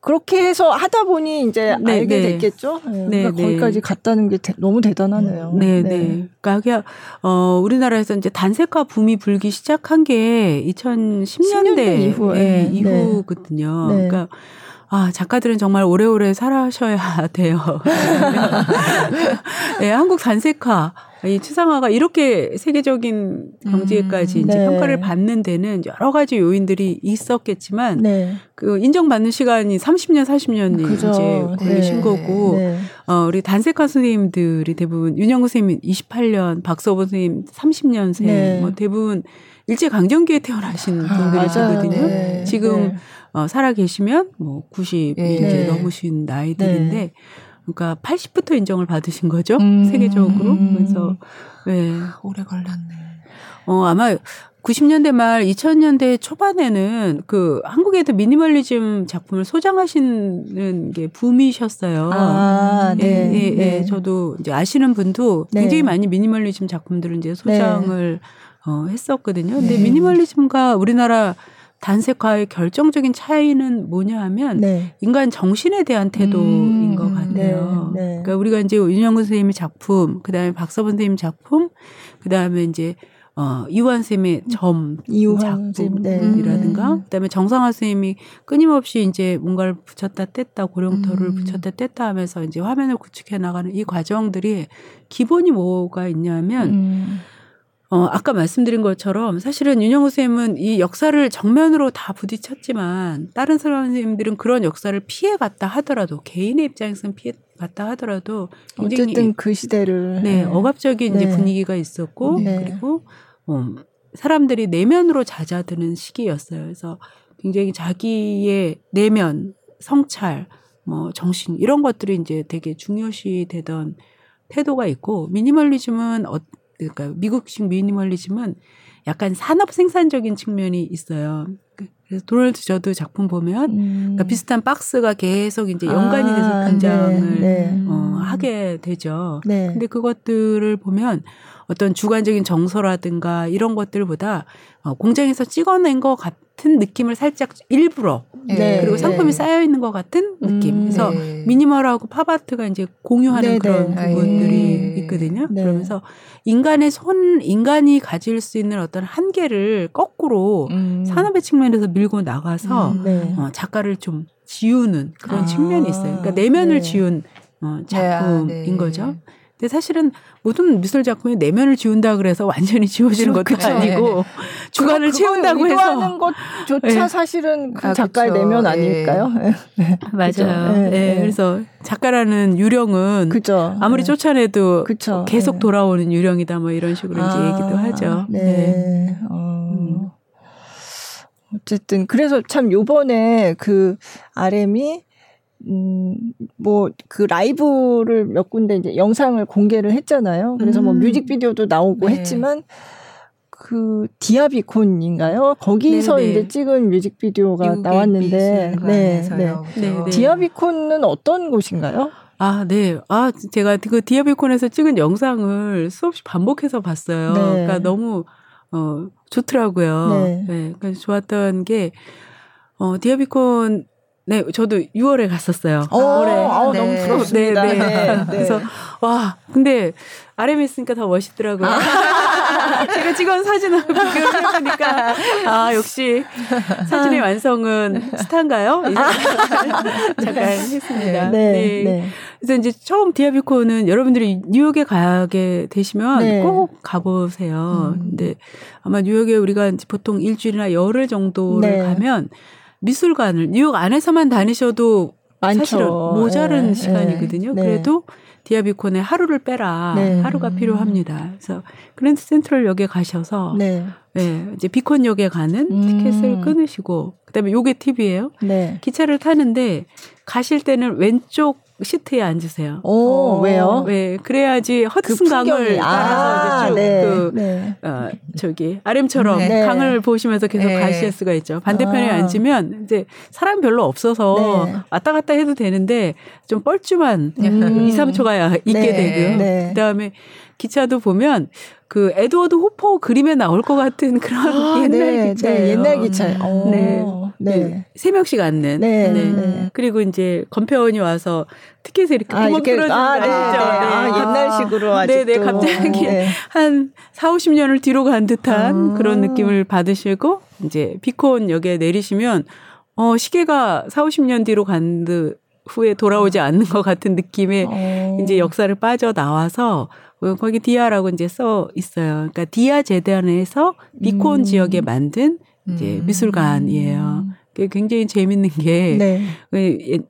그렇게 해서 하다 보니 이제 네, 알게 됐겠죠. 그러니까 거기까지 갔다는 게 대, 너무 대단하네요. 네, 네. 그러니까 어 우리나라에서 이제 단색화 붐이 불기 시작한 게 2010년대 이후 이후거든요. 그러니까 아, 작가들은 정말 오래오래 살아셔야 돼요. 네, 한국 단색화, 이 추상화가 이렇게 세계적인 경지에까지 음, 이제 네. 평가를 받는 데는 여러 가지 요인들이 있었겠지만 네. 그 인정받는 시간이 30년, 40년이 그죠. 이제 걸리신 네. 거고 네. 어 우리 단색화 선생님들이 대부분 윤영구 선생님 28년, 박서보 선생님 30년생 뭐 대부분 일제 강점기에 태어나신 아, 분들이시거든요. 네. 지금 어, 살아 계시면 뭐 90이 네. 이제 넘으신 나이들인데 네. 그러니까 80부터 인정을 받으신 거죠. 음. 세계적으로. 그래서 네. 오래 걸렸네. 어, 아마 90년대 말 2000년대 초반에는 그 한국에도 미니멀리즘 작품을 소장하시는 게 붐이셨어요. 아, 네. 예, 예, 예. 네. 저도 이제 아시는 분도 네. 굉장히 많이 미니멀리즘 작품들을 이제 소장을 네. 어, 했었거든요. 근데 네. 미니멀리즘과 우리나라 단색화의 결정적인 차이는 뭐냐 하면 네. 인간 정신에 대한 태도인 음, 것 같아요. 네, 네. 그러니까 우리가 이제 윤영근 선생님의 작품, 그 다음에 박서본 선생님 작품, 그 다음에 이제 어, 이완 쌤의 점 작품이라든가, 네. 그다음에 정상화 선생님이 끊임없이 이제 뭔가를 붙였다 뗐다 고령토를 음. 붙였다 뗐다 하면서 이제 화면을 구축해 나가는 이 과정들이 기본이 뭐가 있냐면 음. 어, 아까 말씀드린 것처럼 사실은 윤영우 쌤은 이 역사를 정면으로 다 부딪혔지만 다른 선생님들은 그런 역사를 피해갔다 하더라도 개인의 입장에서는 피해갔다 하더라도 굉장히 어쨌든 그 시대를 네, 네. 억압적인 네. 이제 분위기가 있었고 네. 그리고 어, 사람들이 내면으로 잦아드는 시기였어요. 그래서 굉장히 자기의 내면, 성찰, 뭐 정신 이런 것들이 이제 되게 중요시 되던 태도가 있고 미니멀리즘은 어, 그러니까 미국식 미니멀리즘은 약간 산업 생산적인 측면이 있어요. 그, 그래서 도널드 저도 작품 보면 음. 그러니까 비슷한 박스가 계속 이제 연관이 돼서 아, 등장을 네, 네. 어, 하게 되죠. 네. 근데 그것들을 보면 어떤 주관적인 정서라든가 이런 것들보다 어, 공장에서 찍어낸 것 같 은 느낌을 살짝 일부러 네. 그리고 상품이 네. 쌓여 있는 것 같은 느낌. 음, 그래서 네. 미니멀하고 팝아트가 이제 공유하는 네, 그런 네. 부분들이 있거든요. 그러면서 인간의 손, 인간이 가질 수 있는 어떤 한계를 거꾸로 음. 산업의 측면에서 밀고 나가서 음, 어, 작가를 좀 지우는 그런 아. 측면이 있어요. 그러니까 내면을 지운 어, 작품인 거죠. 근데 사실은 모든 미술 작품이 내면을 지운다 그래서 완전히 지워지는 것도 그렇죠. 아니고 네. 주관을 채운다고 해서 하는 것조차 네. 사실은 그 아, 작가의 그렇죠. 내면 예. 아닐까요? 네. 맞아요. 네. 네. 그래서 작가라는 유령은 그쵸. 아무리 쫓아내도 그쵸. 계속 돌아오는 유령이다 뭐 이런 식으로 아, 이제 얘기도 하죠. 네. 네. 어. 음. 어쨌든 그래서 참 요번에 그 RM이 음, 뭐, 그 라이브를 몇 군데 이제 영상을 공개를 했잖아요. 그래서 뭐 음. 뭐 뮤직비디오도 나오고 네. 했지만, 그 디아비콘인가요? 거기서 네네. 이제 찍은 뮤직비디오가 나왔는데, 네, 네. 네, 네. 디아비콘은 어떤 곳인가요? 아, 네. 아, 제가 그 디아비콘에서 찍은 영상을 수없이 반복해서 봤어요. 네. 그러니까 너무, 어, 좋더라고요. 네. 네. 그러니까 좋았던 게, 어, 디아비콘 네, 저도 6월에 갔었어요. 오, 올해. 아, 네. 너무 부럽습니다. 네, 네. 네. 그래서 와, 근데 RM에 있으니까 더 멋있더라고요. 아. 제가 찍은 사진하고 비교를 해보니까 아 역시 사진의 완성은 스타인가요? 잠깐 했습니다. 네, 네. 네. 그래서 이제 처음 디아비코는 여러분들이 뉴욕에 가게 되시면 네. 꼭 가보세요. 음. 근데 아마 뉴욕에 우리가 보통 일주일이나 열흘 정도를 네. 가면 미술관을 뉴욕 안에서만 다니셔도 많죠. 사실은 모자른 네, 시간이거든요. 네. 그래도 디아비콘에 하루를 빼라. 네. 하루가 필요합니다. 그래서 그랜드 센트럴역에 가셔서 네. 네 이제 비콘역에 가는 음. 티켓을 끊으시고 그다음에 요게 팁이에요. 네. 기차를 타는데 가실 때는 왼쪽 시트에 앉으세요. 오, 어, 왜요? 왜 그래야지 헛슨 그 강을 따라서 아, 네, 그 네. 어, 저기 아렘처럼 네. 강을 보시면서 계속 네. 가실 수가 있죠. 반대편에 아. 앉으면 이제 사람 별로 없어서 네. 왔다 갔다 해도 되는데 좀 뻘쭘한 음. 2, 3초가 있게 네. 되고요. 그다음에 기차도 보면 그 에드워드 호퍼 그림에 나올 것 같은 그런 아, 옛날 네, 기차예요. 네, 옛날 기차. 오, 네. 네. 세 명씩 앉는. 네. 네. 네. 그리고 이제 검표원이 와서 티켓을 이렇게 아, 이렇게 뚫어주는 아, 네, 네. 아, 옛날식으로 아직도. 네, 네. 갑자기 네. 한 4, 50년을 뒤로 간 듯한 아. 그런 느낌을 받으시고 이제 비콘 역에 내리시면 어, 시계가 4, 50년 뒤로 간 듯 후에 돌아오지 않는 것 같은 느낌의 어. 이제 역사를 빠져 나와서 어, 거기 디아라고 이제 써 있어요. 그러니까 디아 재단에서 비콘 음. 지역에 만든 이제 음. 미술관이에요. 굉장히 재밌는 게 네.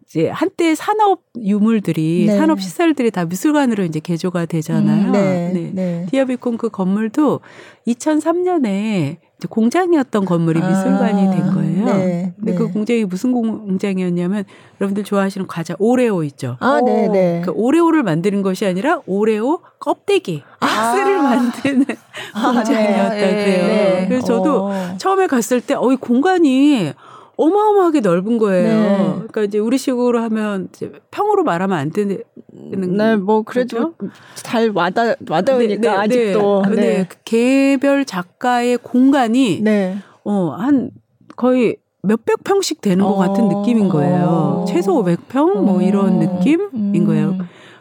이제 한때 산업 유물들이 네. 산업 시설들이 다 미술관으로 이제 개조가 되잖아요. 음, 네. 네. 네. 디아비콘 그 건물도 2003년에 공장이었던 건물이 아, 미술관이 된 거예요. 네, 근데 그 네. 공장이 무슨 공장이었냐면 여러분들 좋아하시는 과자 오레오 있죠. 아, 네, 네. 그 오레오를 만드는 것이 아니라 오레오 껍데기 박스를 아. 만드는 아, 공장이었다 네. 그래요. 네. 그래서 저도 오. 어. 처음에 갔을 때 어, 이 공간이 어마어마하게 넓은 거예요. 네. 그러니까 이제 우리식으로 하면 이제 평으로 말하면 안 되는. 네, 뭐 그래도 그렇죠? 잘 와닿 와닿으니까 네, 네, 아직도. 네, 네. 그 개별 작가의 공간이 네. 어한 거의 몇백 평씩 되는 것 같은 어. 느낌인 거예요. 최소 500평 뭐 이런 어. 느낌인 거예요.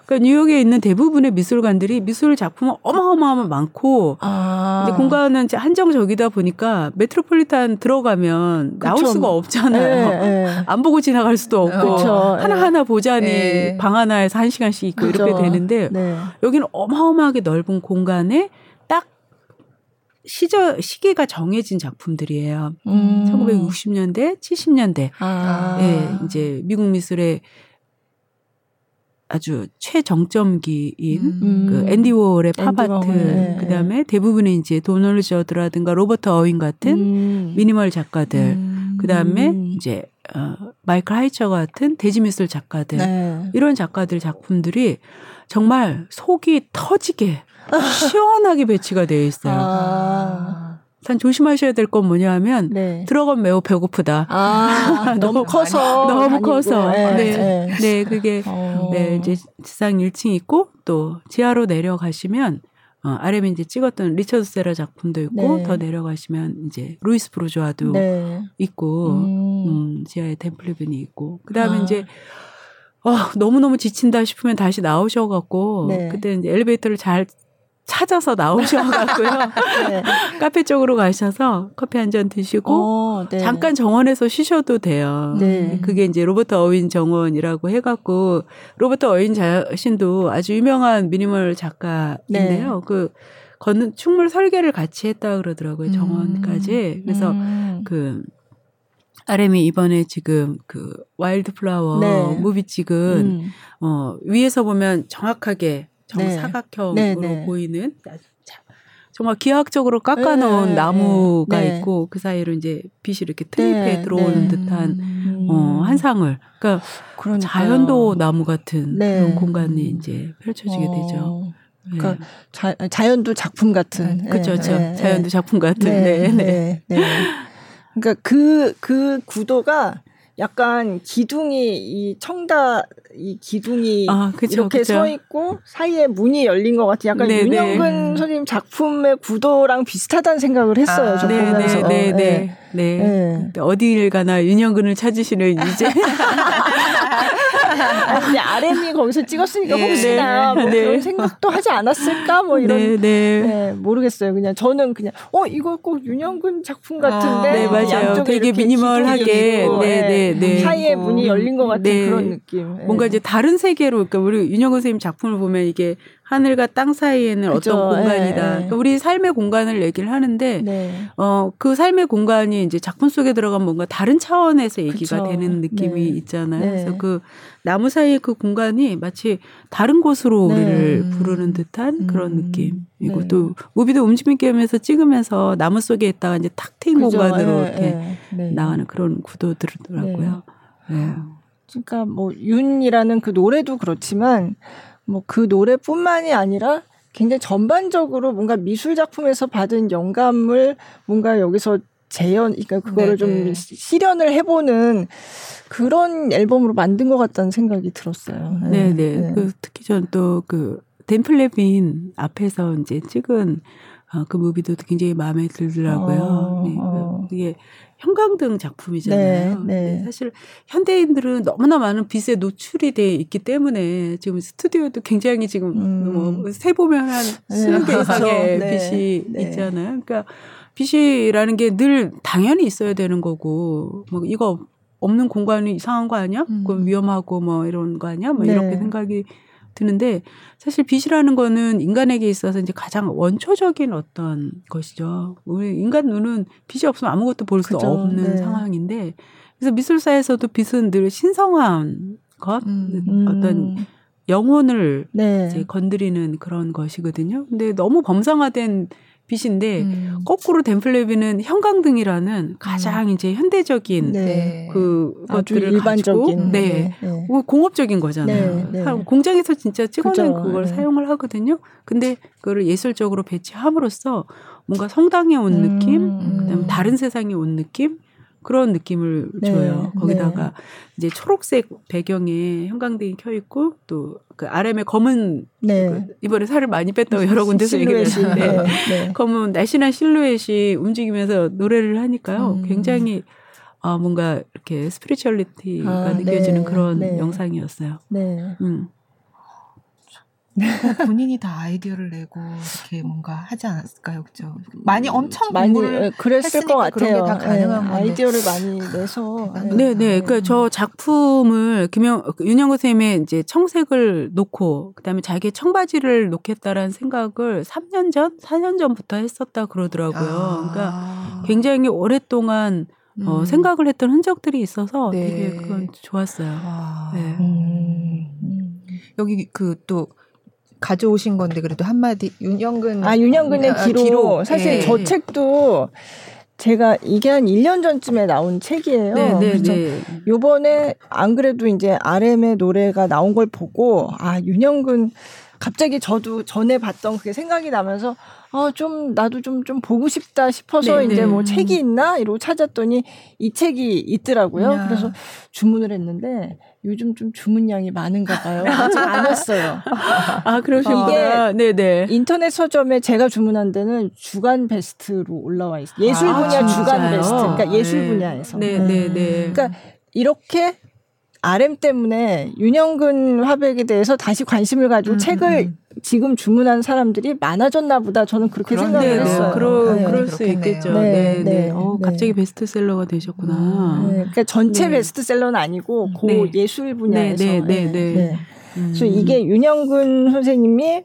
음. 그러니까 뉴욕에 있는 대부분의 미술관들이 미술 작품은 어마어마하면 많고 아. 이제 공간은 한정적이다 보니까 메트로폴리탄 들어가면 그쵸. 나올 수가 없잖아요. 네, 네. 안 보고 지나갈 수도 없고 그쵸. 하나하나 보자니 네. 방 하나에서 한 시간씩 있고 그쵸. 이렇게 되는데 네. 여기는 어마어마하게 넓은 공간에 딱 시저 시기가 정해진 작품들이에요. 음. 1960년대, 70년대. 아. 예, 이제 미국 미술의 아주 최정점기인 음. 그 앤디 워홀의 팝아트 네. 그다음에 대부분의 이제 도널드 저드라든가 로버트 어윈 같은 음. 미니멀 작가들 음. 그다음에 이제 어 마이클 하이저 같은 대지미술 작가들 네. 이런 작가들 작품들이 정말 속이 터지게 시원하게 배치가 되어 있어요. 아. 단 조심하셔야 될 건 뭐냐 하면 네. 들어가면 매우 배고프다. 아, 너무 커서 너무 다니고. 커서 네. 네. 네. 네 그게 어. 네, 이제 지상 1층 있고 또 지하로 내려가시면 어, 아래에 이제 찍었던 리처드 세라 작품도 있고 네. 더 내려가시면 이제 루이즈 부르주아도 네. 있고 음. 음, 지하에 댄 플래빈이 있고 그다음에 아. 이제 어, 너무너무 지친다 싶으면 다시 나오셔 갖고 네. 그때 이제 엘리베이터를 잘 찾아서 나오셔가고요. 네. 카페 쪽으로 가셔서 커피 한 잔 드시고 오, 네. 잠깐 정원에서 쉬셔도 돼요. 네. 그게 이제 로버트 어윈 정원이라고 해갖고 로버트 어윈 자신도 아주 유명한 미니멀 작가인데요. 네. 그 걷는 충물 설계를 같이 했다 그러더라고요. 정원까지. 음. 그래서 음. 그 RM이 이번에 지금 그 Wild Flower 네. 뮤비 찍은 음. 어 위에서 보면 정확하게 정사각형으로 네. 네, 네. 보이는 정말 기하학적으로 깎아놓은 네, 나무가 네. 있고 그 사이로 이제 빛이 이렇게 투입해 들어오는 듯한 음. 어, 환상을 그러니까 그러니까요. 자연도 나무 같은 그런 공간이 이제 펼쳐지게 어. 되죠. 그러니까 자, 자연도 작품 같은. 그렇죠, 그렇죠. 자연도 작품 같은. 네, 네. 네. 그러니까 그그 그 구도가 약간 기둥이 이 청다 이 기둥이 아, 그쵸, 이렇게 그쵸. 서 있고 사이에 문이 열린 것 같은 약간 네네. 윤영근 네. 선생님 작품의 구도랑 비슷하다는 생각을 했어요. 아, 저 네네, 보면서. 네네. 네. 네. 네. 어디를 가나 윤영근을 찾으시는 이제 아니, RM이 거기서 찍었으니까 네. 혹시나 뭐 네. 그런 생각도 하지 않았을까 뭐 이런 네, 네. 네, 모르겠어요. 그냥 저는 그냥 어 이거 꼭 윤영근 작품 같은데 아, 네 맞아요. 되게 미니멀하게 네, 네, 네. 사이에 문이 열린 것 같은 그런 느낌. 뭔가 이제 다른 세계로 그러니까 우리 윤영근 선생님 작품을 보면 이게 하늘과 땅 사이에는 그죠. 어떤 공간이다. 예, 예. 그러니까 우리 삶의 공간을 얘기를 하는데 네. 어그 삶의 공간이 이제 작품 속에 들어간 뭔가 다른 차원에서 얘기가 그쵸. 되는 느낌이 네. 있잖아요. 네. 그래서 그 나무 사이의 그 공간이 마치 다른 곳으로 네. 우리를 음. 부르는 듯한 그런 음. 느낌이고 네. 또 무비도 움직임 게임에서 찍으면서 나무 속에 있다가 이제 탁 트인 공간으로 예, 이렇게 네. 나가는 그런 구도들더라고요. 네. 그러니까 뭐 윤이라는 그 노래도 그렇지만 뭐 그 노래뿐만이 아니라 굉장히 전반적으로 뭔가 미술 작품에서 받은 영감을 뭔가 여기서 재현, 그러니까 그거를 네네. 좀 실현을 해보는 그런 앨범으로 만든 것 같다는 생각이 들었어요. 네 네. 네. 네. 그 특히 전 또그 덴플레빈 앞에서 이제 찍은 어, 그 무비도 굉장히 마음에 들더라고요. 어, 네. 어. 이게 형광등 작품이잖아요. 네, 네. 사실 현대인들은 너무나 많은 빛에 노출이 돼 있기 때문에 지금 스튜디오도 굉장히 지금 음. 뭐세 보면 한 네, 스무 개 이상의 네, 빛이 네. 있잖아요. 그러니까 빛이라는 게 늘 당연히 있어야 되는 거고 뭐 이거 없는 공간이 이상한 거 아니야? 음. 그 위험하고 뭐 이런 거 아니야? 뭐 이렇게 네. 생각이 드는데 사실 빛이라는 거는 인간에게 있어서 이제 가장 원초적인 어떤 것이죠. 우리 인간 눈은 빛이 없으면 아무것도 볼 수 없는 네. 상황인데 그래서 미술사에서도 빛은 늘 신성한 것, 음. 어떤 영혼을 네. 이제 건드리는 그런 것이거든요. 근데 너무 범상화된 빛인데 음. 거꾸로 덴플레비는 형광등이라는 가장 음. 이제 현대적인 네. 그 것들을 일반적인 가지고 네, 네. 네. 공업적인 거잖아요. 네, 네. 공장에서 진짜 찍어낸 그죠. 그걸 네. 사용을 하거든요. 근데 그거를 예술적으로 배치함으로써 뭔가 성당에 온 음. 느낌, 그다음에 다른 세상에 온 느낌 그런 느낌을 네, 줘요. 거기다가 네. 이제 초록색 배경에 형광등이 켜 있고 또 그 RM의 검은 네. 그 이번에 살을 많이 뺐다고 여러 군데서 얘기를 했는데 네, 네. 검은 날씬한 실루엣이 움직이면서 노래를 하니까요. 음. 굉장히 아 뭔가 이렇게 spirituality가 아, 느껴지는 네, 그런 영상이었어요. 네. 음. 본인이 다 아이디어를 내고 이렇게 뭔가 하지 않았을까요, 그죠? 많이 엄청 많이 공부를 그랬을 것 같아요. 다 가능한 네, 아이디어를 많이 내서. 네, 네. 그러니까 저 작품을 김영 윤영구 선생님의 이제 청색을 놓고 그다음에 자기 청바지를 놓겠다라는 생각을 3년 전, 4년 전부터 했었다 그러더라고요. 아. 그러니까 굉장히 오랫동안 어, 음. 생각을 했던 흔적들이 있어서 네. 되게 그건 좋았어요. 아. 네. 음. 여기 그 또 가져오신 건데 그래도 한마디 윤영근 아 윤영근의 아, 기록. 기록. 사실 네. 저 책도 제가 이게 한 1년 전쯤에 나온 책이에요. 네, 네, 그래서 네. 요번에 안 그래도 이제 RM의 노래가 나온 걸 보고 아 윤영근 갑자기 저도 전에 봤던 그게 생각이 나면서 어, 좀, 나도 좀, 좀 보고 싶다 싶어서 네네. 이제 뭐 책이 있나? 이러고 찾았더니 이 책이 있더라고요. 야. 그래서 주문을 했는데 요즘 좀 주문량이 많은가 봐요. 아직 안 왔어요. 아, 그러시구나. 이게 네네. 인터넷 서점에 제가 주문한 데는 주간 베스트로 올라와 있어요. 예술 아, 분야 아, 주간 베스트. 그러니까 예술 네. 분야에서. 네네네. 네. 그러니까 이렇게 RM 때문에 윤영근 화백에 대해서 다시 관심을 가지고 음, 책을 음. 지금 주문한 사람들이 많아졌나 보다 저는 그렇게 생각을 네, 했어요. 그러, 네, 그럴 수 있겠죠. 네, 네. 네. 네. 어, 갑자기 베스트셀러가 되셨구나. 네, 그러니까 전체 베스트셀러는 아니고 고 예술 분야에서. 네, 네, 네. 음. 그래서 이게 윤영근 선생님이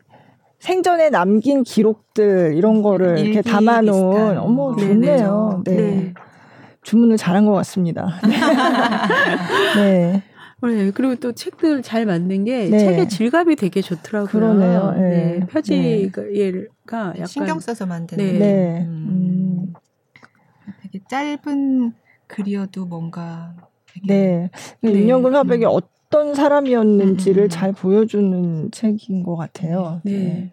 생전에 남긴 기록들 이런 거를 이렇게 담아놓은 어머 좋네요. 네. 주문을 잘한 것 같습니다. 네. 네, 그리고 또 책들 잘 만든 게 네. 책의 질감이 되게 좋더라고요. 그러네요. 네. 네. 표지가 네. 약간 신경 써서 만드는. 네. 네. 음. 되게 짧은 글이어도 뭔가. 네. 윤영근 화백이 음. 어떤 사람이었는지를 음. 잘 보여주는 책인 것 같아요. 네. 네.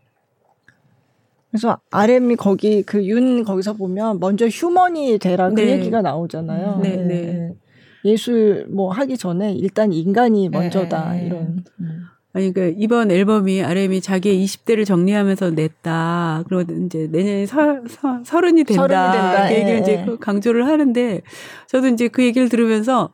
그래서 RM이 거기 그 윤 거기서 보면 먼저 휴먼이 되라 그 네. 얘기가 나오잖아요. 네, 네. 네. 예술 뭐 하기 전에 일단 인간이 네. 먼저다 네. 이런. 음. 아니 그 이번 앨범이 RM이 자기의 20대를 정리하면서 냈다. 그리고 이제 내년에 서, 서, 서른이 된다. 서른이 된다. 그 얘기를 예, 이제 예. 강조를 하는데 저도 이제 그 얘기를 들으면서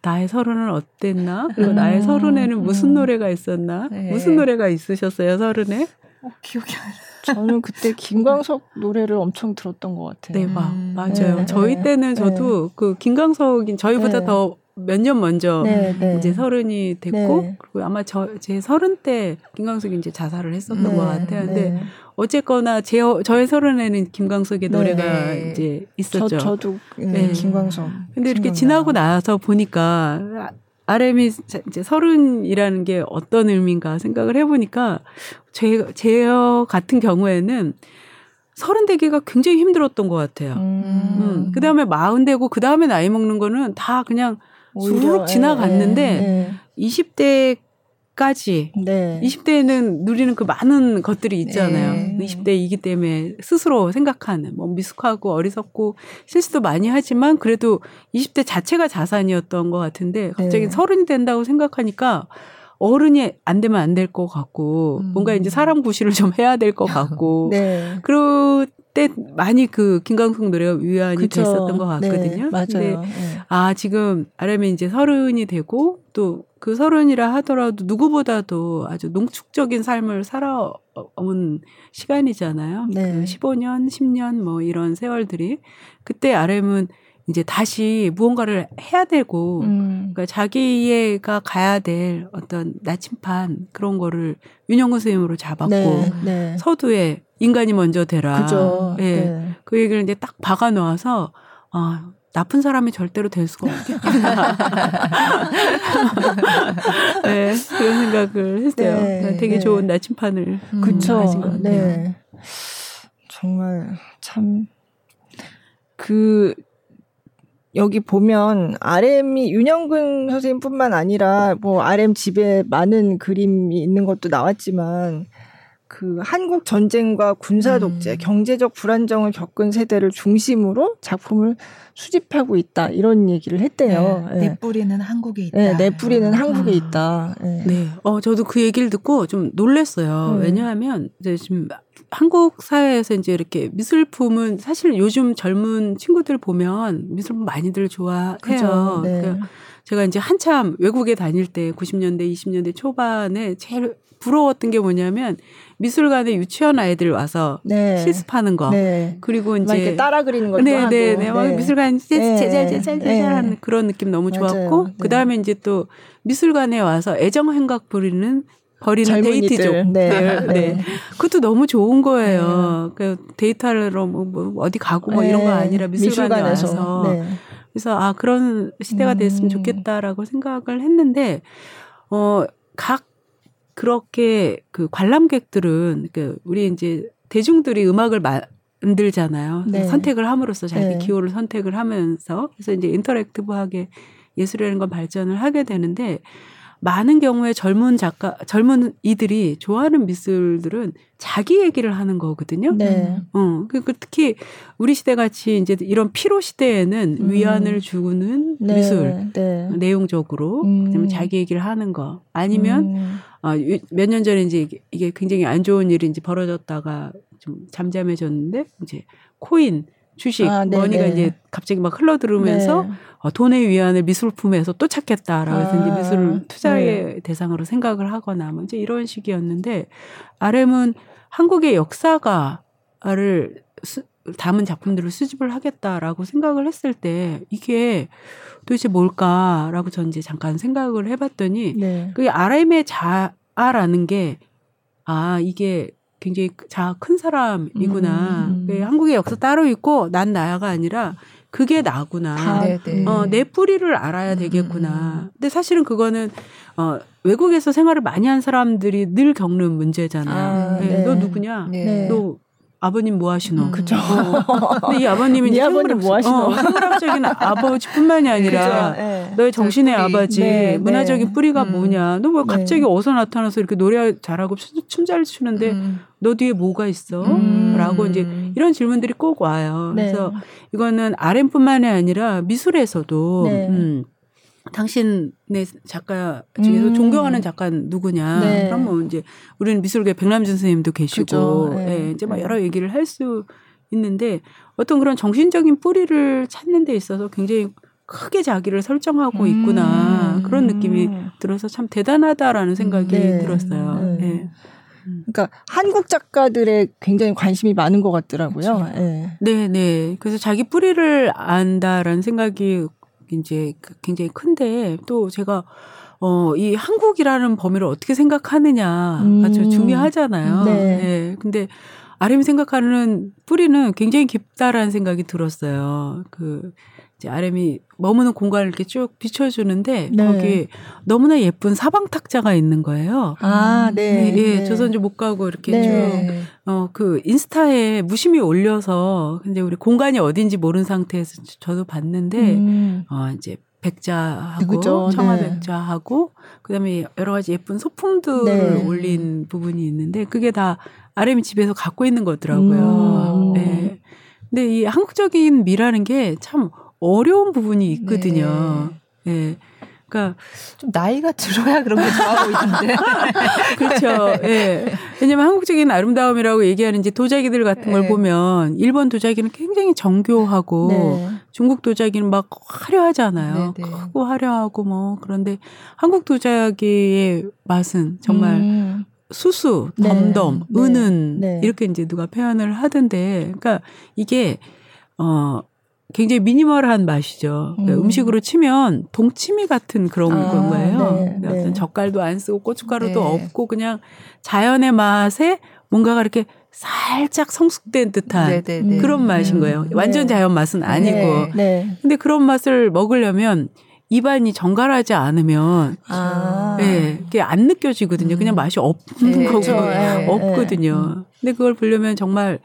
나의 서른은 어땠나? 그리고 음, 나의 서른에는 무슨 음. 노래가 있었나? 네. 무슨 노래가 있으셨어요, 서른에? 어, 기억이 안 나. 저는 그때 김광석 노래를 엄청 들었던 것 같아요. 네, 막, 음. 맞아요. 네, 저희 때는 저도 네. 그 김광석인 저희보다 네. 더몇 년 먼저 네, 네. 이제 서른이 됐고 네. 그리고 아마 저 제 서른 때 김광석이 이제 자살을 했었던 네, 것 같아요. 근데 네. 어쨌거나 제 저의 서른에는 김광석의 네. 노래가 이제 있었죠. 저, 도 김광석. 근데 이렇게 지나고 나서 보니까 RM이 이제 서른이라는 게 어떤 의미인가 생각을 해보니까 제, 제 같은 경우에는 서른 되기가 굉장히 힘들었던 것 같아요. 음. 음. 그 다음에 마흔 되고 그 다음에 나이 먹는 거는 다 그냥 수룩 지나갔는데 예, 예. 20대 까지 네. 20대에는 누리는 그 많은 것들이 있잖아요. 네. 20대이기 때문에 스스로 생각하는 뭐 미숙하고 어리석고 실수도 많이 하지만 그래도 20대 자체가 자산이었던 것 같은데 갑자기 네. 서른이 된다고 생각하니까 어른이 안 되면 안 될 것 같고 음. 뭔가 이제 사람 구실을 좀 해야 될 것 같고 네. 그 럴때 많이 그 김광석 노래가 위안이 그쵸. 됐었던 것 네. 같거든요. 네. 맞아요. 근데 네. 아 지금 아람이 이제 서른이 되고 또 그 서른이라 하더라도 누구보다도 아주 농축적인 삶을 살아온 시간이잖아요. 네. 그 15년, 10년 뭐 이런 세월들이 그때 아람은 이제 다시 무언가를 해야 되고 음. 그러니까 자기가 가야 될 어떤 나침판 그런 거를 윤영근 선생님으로 잡았고 네, 네. 서두에 인간이 먼저 되라. 그죠. 예. 네. 그 얘기를 이제 딱 박아 놓아서 아 나쁜 사람이 절대로 될 수가 없겠구나. 네, 그런 생각을 했어요. 네, 되게 네. 좋은 나침판을 음, 그쵸. 가진 것 같아요. 네. 정말 참 그 여기 보면 RM이 윤영근 선생님뿐만 아니라 뭐 RM 집에 많은 그림이 있는 것도 나왔지만 그 한국 전쟁과 군사 독재, 음. 경제적 불안정을 겪은 세대를 중심으로 작품을 수집하고 있다 이런 얘기를 했대요. 네, 네. 내 뿌리는 한국에 있다. 네, 내 뿌리는 아. 한국에 있다. 네. 네. 어 저도 그 얘기를 듣고 좀 놀랐어요. 네. 왜냐하면 이제 지금 한국 사회에서 이제 이렇게 미술품은 사실 요즘 젊은 친구들 보면 미술품 많이들 좋아해요. 그죠, 네. 그러니까 제가 이제 한참 외국에 다닐 때 90년대, 20년대 초반에 제일 부러웠던 게 뭐냐면 미술관에 유치원 아이들 와서 네. 실습하는 거. 네. 그리고 이제 따라 그리는 것도 네, 하고. 네, 네. 막 미술관 제잘제잘제잘 네. 하는 그런 느낌 너무 좋았고 네. 그다음에 이제 또 미술관에 와서 애정 행각 부리는 버리는 데이트족. 네. 네. 네. 그것도 너무 좋은 거예요. 그 데이트하러 뭐, 뭐 어디 가고 뭐 이런 거 아니라 미술관에 미술관에서. 와서. 그래서 아 그런 시대가 됐으면 음. 좋겠다라고 생각을 했는데 어각 그렇게 그 관람객들은 그 우리 이제 대중들이 음악을 만들잖아요. 네. 선택을 함으로써 자기 네. 기호를 선택을 하면서 그래서 이제 interactive하게 예술이라는 건 발전을 하게 되는데 많은 경우에 젊은 작가, 젊은 이들이 좋아하는 미술들은 자기 얘기를 하는 거거든요. 네. 어, 그, 그 특히 우리 시대 같이 이제 이런 피로 시대에는 음. 위안을 주는 네. 미술 네. 내용적으로 음. 자기 얘기를 하는 거 아니면 음. 어, 몇년 전에 이제 이게 굉장히 안 좋은 일이 이제 벌어졌다가 좀 잠잠해졌는데 이제 코인 주식 아, money가 이제 갑자기 막 흘러들으면서 네. 어, 돈의 위안을 미술품에서 또 찾겠다라고 해서 아, 이제 미술을 투자의 네. 대상으로 생각을 하거나 뭐 이제 이런 식이었는데 RM은 한국의 역사가를 수, 담은 작품들을 수집을 하겠다라고 생각을 했을 때 이게 도대체 뭘까라고 전 이제 잠깐 생각을 해봤더니 네. 그게 RM의 자아라는 게 아 이게 굉장히 자 큰 사람이구나. 음. 음. 한국의 역사 따로 있고 난 나야가 아니라 그게 나구나. 아, 어, 내 뿌리를 알아야 되겠구나. 음. 근데 사실은 그거는 어, 외국에서 생활을 많이 한 사람들이 늘 겪는 문제잖아요. 아, 네. 네. 너 누구냐? 네. 너 아버님 뭐 하시노? 음, 그죠. 근데 이 아버님은 네 아버님 뭐 하시노? 어, 한문학적인 아버지뿐만이 아니라 네. 너의 정신의 아버지, 네, 문화적인 네. 뿌리가 음. 뭐냐? 너뭐 갑자기 네. 어디서 나타나서 이렇게 노래 잘하고 춤 잘 추는데 음. 너 뒤에 뭐가 있어? 음. 라고 이제 이런 질문들이 꼭 와요. 네. 그래서 이거는 RM뿐만이 아니라 미술에서도 음, 당신의 작가 중에서 음. 존경하는 작가는 누구냐? 네. 그럼 뭐 이제 우리는 미술계 백남준 선생님도 계시고, 네. 네. 이제 막 네. 여러 얘기를 할 수 있는데 어떤 그런 정신적인 뿌리를 찾는 데 있어서 굉장히 크게 자기를 설정하고 있구나 음. 그런 느낌이 들어서 참 대단하다라는 생각이 네. 들었어요. 네. 네. 그러니까 한국 작가들의 굉장히 관심이 많은 것 같더라고요. 네. 네, 네. 그래서 자기 뿌리를 안다라는 생각이 이제 그 굉장히 큰데 또 제가 어, 이 한국이라는 범위를 어떻게 생각하느냐가 음. 중요하잖아요. 네. 네. 근데 RM이 생각하는 뿌리는 굉장히 깊다라는 생각이 들었어요. 그 이제 RM이 머무는 공간을 이렇게 쭉 비춰주는데 네. 거기에 너무나 예쁜 사방 탁자가 있는 거예요. 아, 네. 네 예, 네. 조선주 못 가고 이렇게 네. 쭉, 어, 그 인스타에 무심히 올려서 근데 우리 공간이 어딘지 모르는 상태에서 저도 봤는데, 음. 어, 이제 백자하고? 청아 네. 백자하고 그다음에 여러 가지 예쁜 소품들을 네. 올린 부분이 있는데 그게 다 RM이 집에서 갖고 있는 거더라고요. 음. 네. 근데 이 한국적인 미라는 게 참 어려운 부분이 있거든요. 네. 네. 그러니까 좀 나이가 들어야 그런 게 좋아 보이던데. 그렇죠. 예. 네. 왜냐면 한국적인 아름다움이라고 얘기하는 지 도자기들 같은 걸 네. 보면 일본 도자기는 굉장히 정교하고 네. 중국 도자기는 막 화려하잖아요. 네네. 네. 크고 화려하고 뭐 그런데 한국 도자기의 맛은 정말 음. 수수, 네. 덤덤, 네. 은은 네. 이렇게 이제 누가 표현을 하던데, 그러니까 이게 어 굉장히 미니멀한 맛이죠. 그러니까 음. 식으로 치면 동치미 같은 그런 아, 건가요. 네, 네. 어떤 젓갈도 안 쓰고 고춧가루도 네. 없고 그냥 자연의 맛에 뭔가가 이렇게 살짝 성숙된 듯한 네네네. 네, 네. 그런 맛인 거예요. 네. 완전 자연 맛은 아니고. 네. 근데 그런 맛을 먹으려면 입안이 정갈하지 않으면 아. 예, 그게 안 느껴지거든요. 그냥 음. 맛이 없는 네, 거고 그렇죠. 없거든요. 근데 그걸 보려면 정말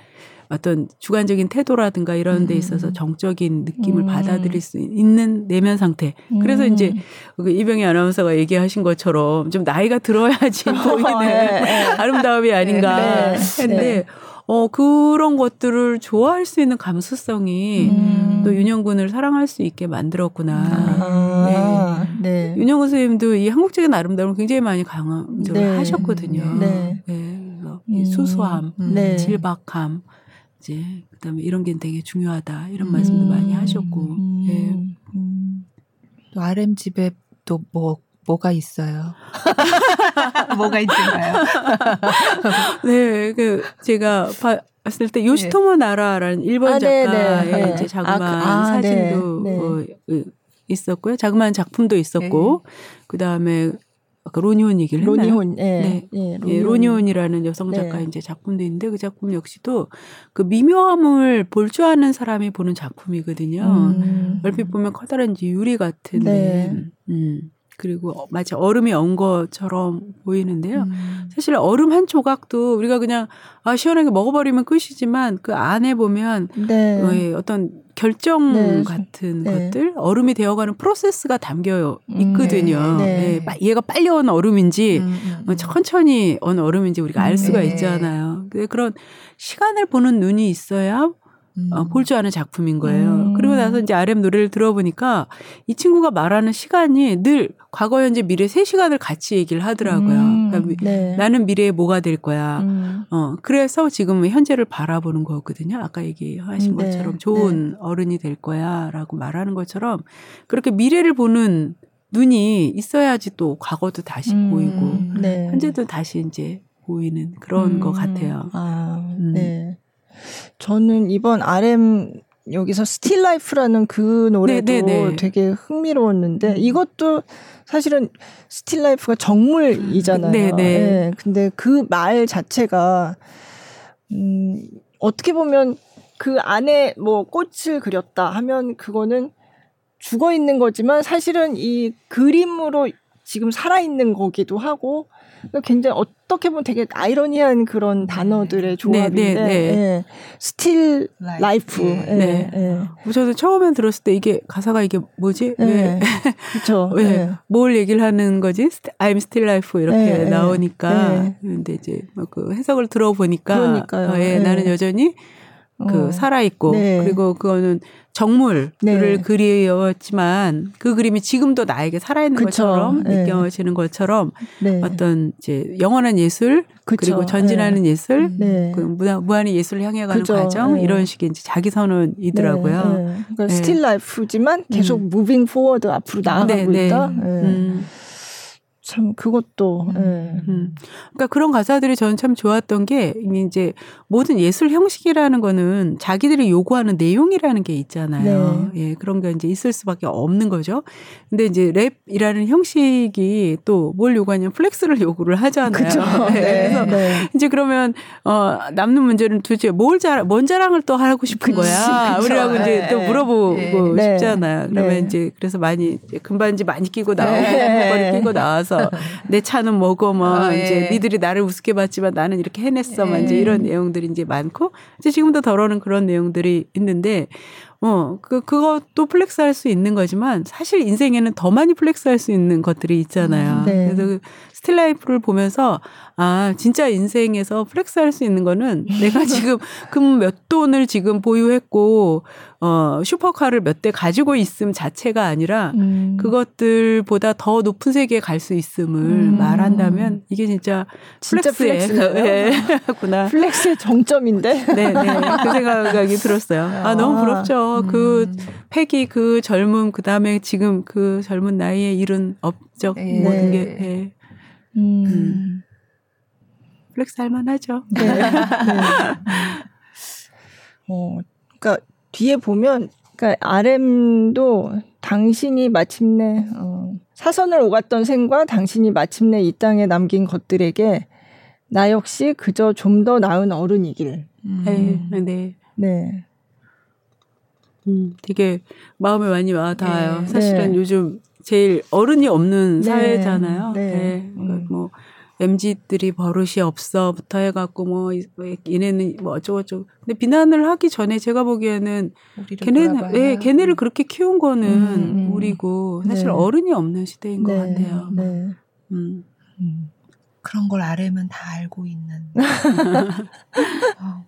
어떤 주관적인 태도라든가 이런 데 음. 있어서 정적인 느낌을 음. 받아들일 수 있는 내면 상태. 그래서 음. 이제 그 이병희 아나운서가 얘기하신 것처럼 좀 나이가 들어야지 보이는 네, 네. 아름다움이 아닌가 네. 했는데 네. 어, 그런 것들을 좋아할 수 있는 감수성이 음. 또 윤영군을 사랑할 수 있게 만들었구나. 아, 네. 네. 윤영군 선생님도 이 한국적인 아름다움을 굉장히 많이 강조를 네. 하셨거든요. 네. 네. 그래서 이 수수함, 네. 질박함, 이제 그다음에 이런 게 되게 중요하다 이런 말씀도 음. 많이 하셨고. 음. 예. 음. 또 RM 집에 또 뭐 뭐가 있어요? 뭐가 있을까요? 네, 그 제가 봤을 때 요시토모 네. 나라라는 일본 아, 네, 작가의 네, 네. 이제 자그마한 아, 그, 아, 사진도 네, 네. 어, 있었고요. 자그마한 작품도 있었고, 그 다음에 아까 로니온 얘기를 했나요? 로니온, 예, 네. 예, 예, 로니온. 로니온 이라는 여성 작가 네. 이제 작품도 있는데 그 작품 역시도 그 미묘함을 볼 줄 아는 사람이 보는 작품이거든요. 음. 얼핏 보면 커다란 유리 같은, 네. 음. 그리고 어, 마치 얼음이 온 것처럼 보이는데요. 음. 사실 얼음 한 조각도 우리가 그냥 아 시원하게 먹어버리면 끝이지만 그 안에 보면 네. 어, 어떤 결정 네. 같은 네. 것들 얼음이 되어가는 프로세스가 담겨 있거든요. 음, 네. 네. 얘가 빨리 온 얼음인지 음, 음, 뭐 천천히 온 얼음인지 우리가 알 수가 네. 있잖아요. 그런 시간을 보는 눈이 있어야 음. 어, 볼줄 아는 작품인 거예요. 음. 그리고 나서 이제 RM 노래를 들어보니까 이 친구가 말하는 시간이 늘 과거, 현재, 미래 세 시간을 같이 얘기를 하더라고요. 음. 그러니까 네. 나는 미래에 뭐가 될 거야. 음. 어, 그래서 지금 현재를 바라보는 거거든요. 아까 얘기하신 네. 것처럼 좋은 네. 어른이 될 거야 라고 말하는 것처럼 그렇게 미래를 보는 눈이 있어야지 또 과거도 다시 음. 보이고 네. 현재도 다시 이제 보이는 그런 것 음. 같아요. 아, 음. 네. 저는 이번 RM 여기서 Still Life라는 그 노래도 네네네. 네, 네. 되게 흥미로웠는데 음. 이것도 사실은 still life가 정물이잖아요. 네네. 네. 네. 근데 그 말 자체가 음 어떻게 보면 그 안에 뭐 꽃을 그렸다 하면 그거는 죽어 있는 거지만 사실은 이 그림으로 지금 살아 있는 거기도 하고 굉장히 어떻게 보면 되게 아이러니한 그런 네. 단어들의 조합인데 네, 네, 네. 예. Still Life. 네. 예. 뭐 저도 처음에 들었을 때 이게 가사가 이게 뭐지? 왜? 그렇죠. 왜? 뭘 얘기를 하는 거지? I'm still life 이렇게 나오니까 근데 이제 뭐그 해석을 들어보니까 그러니까요. 어, 예, 나는 여전히 그 어. 살아 있고 네. 그리고 그거는 정물을 네. 그렸지만 그 그림이 지금도 나에게 살아 있는 그쵸. 것처럼 네. 느껴지는 것처럼 네. 어떤 이제 영원한 예술 그쵸. 그리고 전진하는 네. 예술 네. 그 무한의 예술을 향해 가는 그쵸. 과정 네. 이런 식의 이제 자기 선언이더라고요. 그러니까 Still Life지만 계속 moving forward 앞으로 나아가고 있다. 음. 참 그것도 음. 네. 음. 그러니까 그런 가사들이 저는 참 좋았던 게 이제 모든 예술 형식이라는 거는 자기들이 요구하는 내용이라는 게 있잖아요. 네. 예, 그런 게 이제 있을 수밖에 없는 거죠. 근데 이제 랩이라는 형식이 또 뭘 요구하냐면 flex를 요구를 하잖아요. 그쵸. 네. 네. 그래서 네. 이제 그러면 어 남는 문제는 도대체 뭘 자, 뭔 자랑을 또 하고 싶은 그치, 거야. 그쵸. 우리라고 이제 네. 또 물어보고 네. 싶잖아요. 그러면 이제 그래서 많이 금반지 많이 끼고 나오고 머리 끼고 나와서 내 차는 뭐고 뭐 아, 예. 이제 니들이 나를 우습게 봤지만 나는 이렇게 해냈어. 막 이제 예. 이런 내용들 이 이제 많고 이제 지금도 더러는 그런 내용들이 있는데 어, 그, 그것도 flex 할 수 있는 거지만 사실 인생에는 더 많이 flex 할 수 있는 것들이 있잖아요. 음, 네. 그래서 그 Still Life를 보면서 아, 진짜 인생에서 flex 할 수 있는 거는 내가 지금 금 몇 돈을 지금 보유했고 어, 슈퍼카를 몇 대 가지고 있음 자체가 아니라 음. 그것들보다 더 높은 세계에 갈 수 있음을 음. 말한다면 이게 진짜 flex의 진짜 네, 구나. flex의 정점인데. 네, 네. 그 생각이 들었어요. 아, 너무 부럽죠. 음. 그 패기 그 젊음 그 다음에 지금 그 젊은 나이에 이룬 업적 네. 모든 게 네. 음. 음. flex 할 만하죠. 네. 네. 어, 그러니까 뒤에 보면 그러니까 RM도 당신이 마침내 어, 사선을 오갔던 생과 당신이 마침내 이 땅에 남긴 것들에게 나 역시 그저 좀 더 나은 어른이길. 음. 네. 네. 네. 음, 되게 마음에 많이 와닿아요. 네. 사실은 네. 요즘 제일 어른이 없는 네. 사회잖아요. 네. 네. 음. 뭐 MZ들이 버릇이 없어부터 해갖고 뭐 얘네는 뭐 어쩌고저쩌고. 근데 비난을 하기 전에 제가 보기에는 걔네는 예, 걔네를 그렇게 키운 거는 음, 음. 우리고 사실 네. 어른이 없는 시대인 네. 것 같아요. 네. 음. 음. 그런 걸 RM은 다 알고 있는. 어.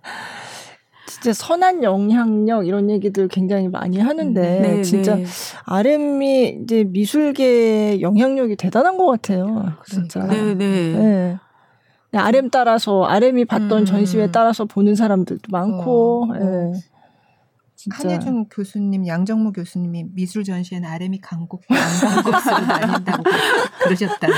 진짜 선한 영향력 이런 얘기들 굉장히 많이 하는데 네, 네. 진짜 네. RM이 이제 미술계 영향력이 대단한 것 같아요. 진짜. 네, 네. 네. RM 따라서 RM이 봤던 음. 전시회 따라서 보는 사람들도 많고. 어, 어. 네. 한예중 교수님, 양정무 교수님이 미술 전시에는 RM이 강국, 강국수로 나뉜다고 그러셨다는.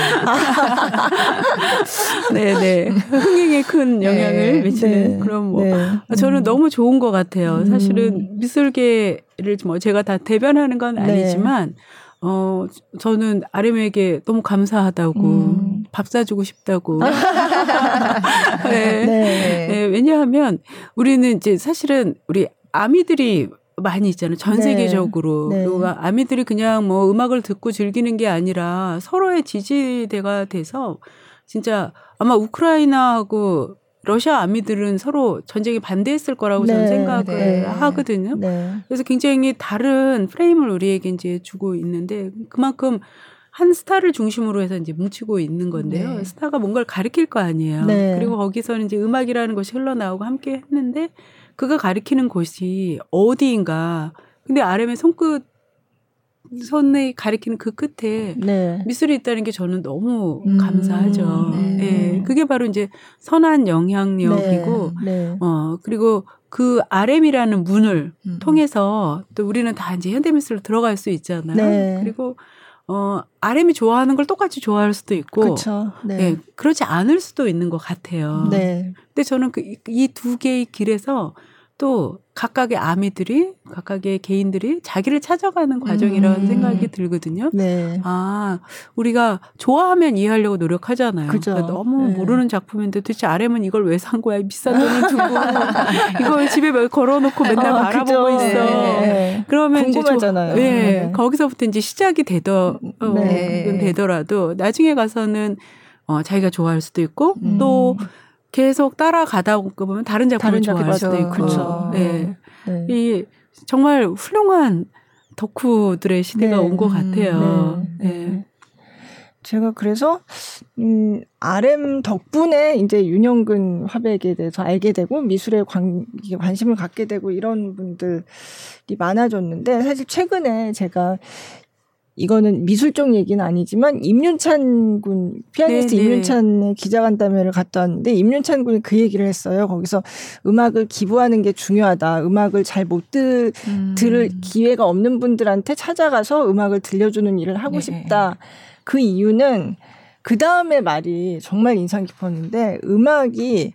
네네. 흥행에 큰 네. 영향을 네, 미치는 네, 그런 뭐. 네. 저는 음. 너무 좋은 것 같아요. 음. 사실은 미술계를 뭐 제가 다 대변하는 건 네. 아니지만, 어, 저는 RM에게 너무 감사하다고, 음. 밥 사주고 싶다고. 네. 네. 네. 왜냐하면 우리는 이제 사실은 우리 아미들이 많이 있잖아요. 전 네. 세계적으로. 네. 그리고 아미들이 그냥 뭐 음악을 듣고 즐기는 게 아니라 서로의 지지대가 돼서 진짜 아마 우크라이나하고 러시아 아미들은 서로 전쟁에 반대했을 거라고 네. 저는 생각을 네. 하거든요. 네. 그래서 굉장히 다른 프레임을 우리에게 이제 주고 있는데 그만큼 한 스타를 중심으로 해서 이제 뭉치고 있는 건데요. 네. 스타가 뭔가를 가리킬 거 아니에요. 네. 그리고 거기서는 이제 음악이라는 것이 흘러나오고 함께 했는데 그가 가리키는 곳이 어디인가. 근데 RM의 손끝 손에 가리키는 그 끝에 네. 미술이 있다는 게 저는 너무 음, 감사하죠. 네. 네. 그게 바로 이제 선한 영향력이고, 네. 네. 어, 그리고 그 RM이라는 문을 음. 통해서 또 우리는 다 이제 현대미술로 들어갈 수 있잖아요. 네. 그리고 어, RM이 좋아하는 걸 똑같이 좋아할 수도 있고, 네. 네. 그렇지 않을 수도 있는 것 같아요. 네. 근데 저는 그, 이 두 개의 길에서 또 각각의 아미들이 각각의 개인들이 자기를 찾아가는 과정이라는 음. 생각이 들거든요. 네. 아 우리가 좋아하면 이해하려고 노력하잖아요. 그러니까 너무 네. 모르는 작품인데 도대체 RM은 이걸 왜 산 거야? 비싼 돈을 두고 이걸 집에 걸어놓고 맨날 아, 바라보고 그죠. 있어. 네. 그러면 궁금하잖아요. 이제 조, 네. 네. 거기서부터 이제 시작이 되더 어, 네. 되더라도 나중에 가서는 어, 자기가 좋아할 수도 있고 음. 또 계속 따라가다 보면 다른 작품을 다른 좋아할 수도 있고. 그렇죠. 네. 네. 이 정말 훌륭한 덕후들의 시대가 네. 온것 같아요. 네. 네. 제가 그래서 음 RM 덕분에 이제 윤영근 화백에 대해서 알게 되고 미술에 관, 관심을 갖게 되고 이런 분들이 많아졌는데 사실 최근에 제가 이거는 미술적 얘기는 아니지만 임윤찬 군 피아니스트 네네. 임윤찬의 기자간담회를 갔다 왔는데 임윤찬 군이 그 얘기를 했어요. 거기서 음악을 기부하는 게 중요하다. 음악을 잘못 들, 음. 들을 기회가 없는 분들한테 찾아가서 음악을 들려주는 일을 하고 네. 싶다. 그 이유는 그 다음에 말이 정말 인상 깊었는데 음악이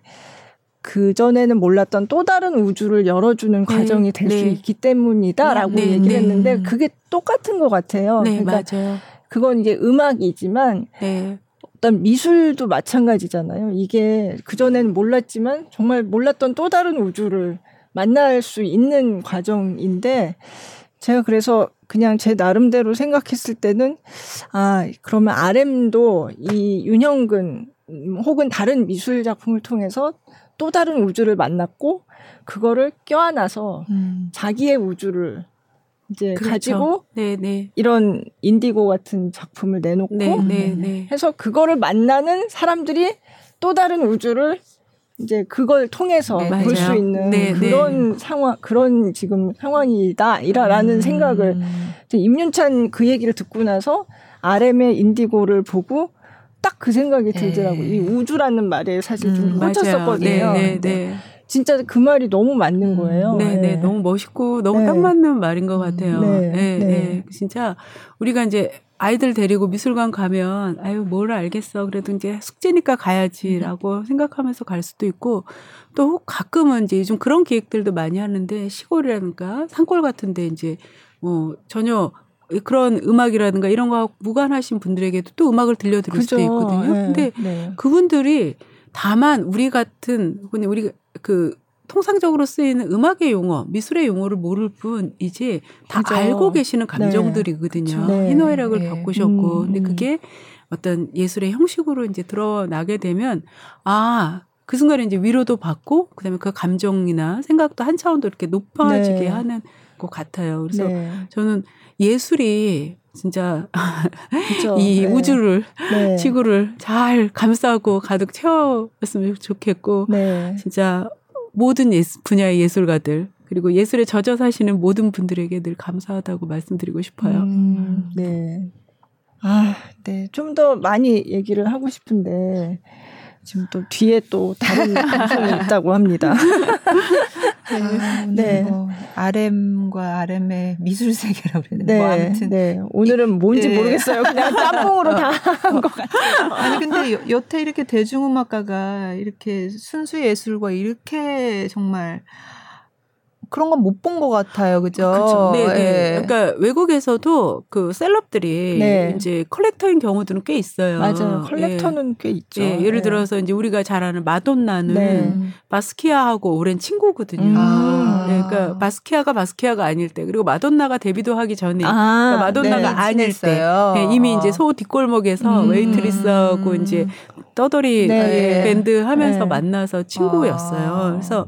그 전에는 몰랐던 또 다른 우주를 열어주는 네, 과정이 될수 네. 있기 때문이다라고 네, 네 얘기를 네. 했는데 그게 똑같은 것 같아요. 네, 그러니까 맞아요. 그건 이제 음악이지만 어떤 미술도 마찬가지잖아요. 이게 그 전에는 몰랐지만 정말 몰랐던 또 다른 우주를 만날 수 있는 과정인데 제가 그래서 그냥 제 나름대로 생각했을 때는 아 그러면 RM도 이 윤형근 혹은 다른 미술 작품을 통해서 또 다른 우주를 만났고 그거를 껴안아서 음. 자기의 우주를 이제 그렇죠. 가지고 네네. 네. 이런 인디고 같은 작품을 내놓고 네네. 네, 네. 해서 그거를 만나는 사람들이 또 다른 우주를 이제 그걸 통해서 네, 볼수 있는 네, 그런 네. 상황 그런 지금 상황이다이라는 음. 생각을 임윤찬 그 얘기를 듣고 나서 RM의 인디고를 보고 딱 그 생각이 네. 들더라고. 이 우주라는 말에 사실 좀 음, 꽂혔었거든요. 네, 네, 진짜 그 말이 너무 맞는 음, 거예요. 네, 네, 너무 멋있고 너무 딱 맞는 말인 것 같아요. 네, 네, 진짜 우리가 이제 아이들 데리고 미술관 가면 아유 뭘 알겠어 그래도 이제 숙제니까 가야지라고 음. 생각하면서 갈 수도 있고 또 가끔은 이제 요즘 그런 기획들도 많이 하는데 시골이라든가 산골 같은데 이제 뭐 전혀 그런 음악이라든가 이런 거 무관하신 분들에게도 또 음악을 들려드릴 그죠. 수도 있거든요. 네, 근데 네. 그분들이 다만 우리 같은 우리 그 통상적으로 쓰이는 음악의 용어, 미술의 용어를 모를 뿐이지 다 그죠. 알고 계시는 네. 감정들이거든요. 네. 희노애락을 네. 바꾸셨고, 음. 근데 그게 어떤 예술의 형식으로 이제 드러나게 되면 아. 그 순간에 이제 위로도 받고 그다음에 그 감정이나 생각도 한 차원 더 이렇게 높아지게 네. 하는 것 같아요. 그래서 네. 저는 예술이 진짜 이 네. 우주를 네. 지구를 잘 감싸고 가득 채웠으면 좋겠고 네. 진짜 모든 예수, 분야의 예술가들 그리고 예술에 젖어 사시는 모든 분들에게 늘 감사하다고 말씀드리고 싶어요. 음, 네. 아, 네. 좀 더 많이 얘기를 하고 싶은데 지금 또 뒤에 또 다른 방송이 있다고 합니다. 네. 네. 뭐 RM과 RM의 미술 세계라고? 뭐 네. 뭐 아무튼 네. 오늘은 뭔지 네. 모르겠어요. 그냥 짬뽕으로 다 한 것 같아요. 아니 근데 여, 여태 이렇게 대중음악가가 이렇게 순수 예술과 이렇게 정말 그런 건 못 본 것 같아요, 그죠? 그렇죠. 네, 네. 그러니까 외국에서도 그 셀럽들이 네. 이제 컬렉터인 경우들은 꽤 있어요. 맞아요. 컬렉터는 예. 꽤 있죠. 예, 예를 네. 들어서 이제 우리가 잘 아는 마돈나는 네. 바스키아하고 오랜 친구거든요. 음. 아. 네, 그러니까 바스키아가 바스키아가 아닐 때 그리고 마돈나가 데뷔도 하기 전에 아. 그러니까 마돈나가 네, 아닐 때 네, 이미 이제 소호 뒷골목에서 음. 웨이트리스하고 이제 떠돌이 네. 밴드 하면서 만나서 친구였어요. 아. 그래서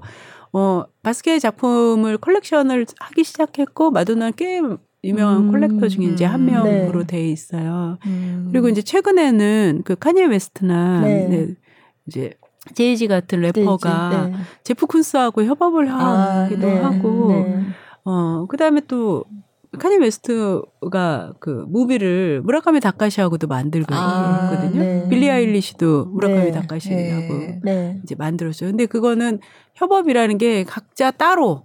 어, 바스키아 작품을 컬렉션을 하기 시작했고 마돈나는 꽤 유명한 음, 컬렉터 중에 이제 한 네. 명으로 네. 돼 있어요. 음. 그리고 이제 최근에는 그 카니에 웨스트나 네. 네, 이제 제이지 같은 래퍼가 네. 제프 쿤스하고 협업을 아, 하기도 아, 하고 어 그다음에 또 카니 웨스트가 그 뮤비를 무라카미 다카시하고도 만들고 아, 있거든요. 네. 빌리 아일리시도 무라카미 네. 다카시하고 네. 네. 이제 만들었어요. 근데 그거는 협업이라는 게 각자 따로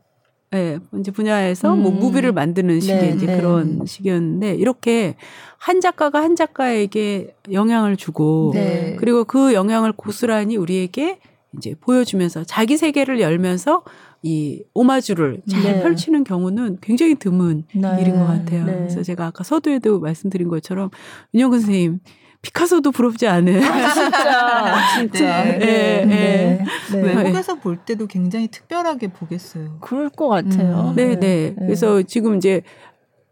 예, 네, 이제 분야에서 뭐 음. 뭐 무비를 만드는 식의 네, 이제 네. 그런 식이었는데 이렇게 한 작가가 한 작가에게 영향을 주고 네. 그리고 그 영향을 고스란히 우리에게 이제 보여주면서 자기 세계를 열면서 이 오마주를 잘 네. 펼치는 경우는 굉장히 드문 네. 일인 것 같아요. 네. 그래서 제가 아까 서두에도 말씀드린 것처럼 윤영근 선생님 피카소도 부럽지 않은. 아, 진짜, 진짜. 네, 네, 네. 네. 외국에서 볼 때도 굉장히 특별하게 보겠어요. 그럴 것 같아요. 음. 네, 네. 그래서 지금 이제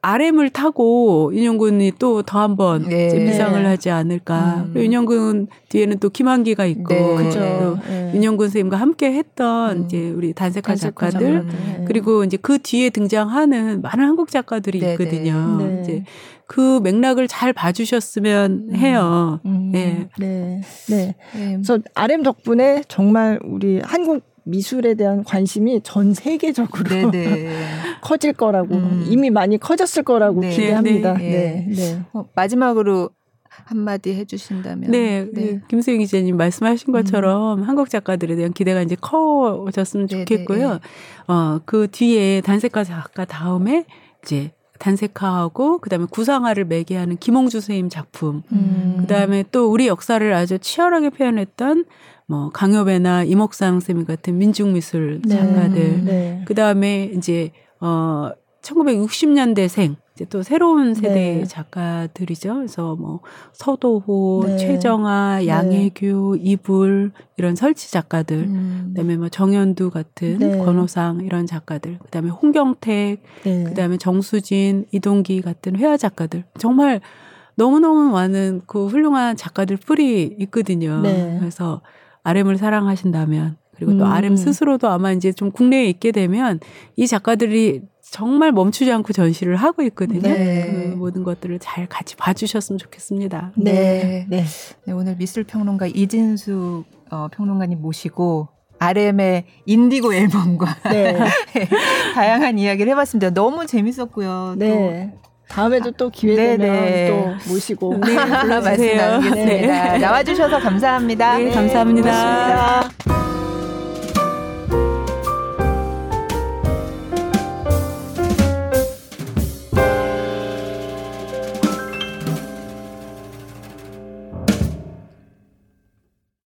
RM을 타고 윤영군이 또 더 한번 네. 비상을 하지 않을까. 음. 윤영군 뒤에는 또 김한기가 있고, 네. 그죠. 네. 윤영군 선생님과 함께 했던 음. 이제 우리 단색화, 작가들, 네. 그리고 이제 그 뒤에 등장하는 많은 한국 작가들이 네, 네. 있거든요. 네. 이제 그 맥락을 잘 봐주셨으면 음. 해요. 음. 네. 네. 네. 그래서 RM 덕분에 정말 우리 한국 미술에 대한 관심이 전 세계적으로 커질 거라고 음. 이미 많이 커졌을 거라고 네. 기대합니다. 네, 네. 네. 네. 어, 마지막으로 한마디 해주신다면. 네, 네. 김수영 기자님 말씀하신 것처럼 음. 한국 작가들에 대한 기대가 이제 커졌으면 좋겠고요. 어, 그 뒤에 단색가 작가 다음에 이제 단색화하고 그다음에 구상화를 매개하는 김홍주 선생님 작품. 음. 그다음에 또 우리 역사를 아주 치열하게 표현했던 뭐 강효배나 이목상 선생님 같은 민중미술 네. 작가들. 네. 그다음에 이제 어 1960년대생 이제 또 새로운 세대의 네. 작가들이죠. 그래서 뭐 서도호, 네. 최정아, 네. 양혜규, 이불 이런 설치 작가들, 음. 그다음에 뭐 정현두 같은 네. 권호상 이런 작가들, 그다음에 홍경택, 네. 그다음에 정수진, 이동기 같은 회화 작가들 정말 너무너무 많은 그 훌륭한 작가들 뿔이 있거든요. 네. 그래서 RM을 사랑하신다면 그리고 또 음. RM 스스로도 아마 이제 좀 국내에 있게 되면 이 작가들이 정말 멈추지 않고 전시를 하고 있거든요. 네. 그 모든 것들을 잘 같이 봐주셨으면 좋겠습니다. 네. 네. 네. 오늘 미술 평론가 이진수 어, 평론가님 모시고 RM의 인디고 앨범과 네. 다양한 이야기를 해봤습니다. 너무 재밌었고요. 네. 다음에도 또 기회 되면 네, 네. 또 모시고 네, 말씀 나누겠습니다. 네. 나와주셔서 감사합니다. 네, 감사합니다. 고맙습니다.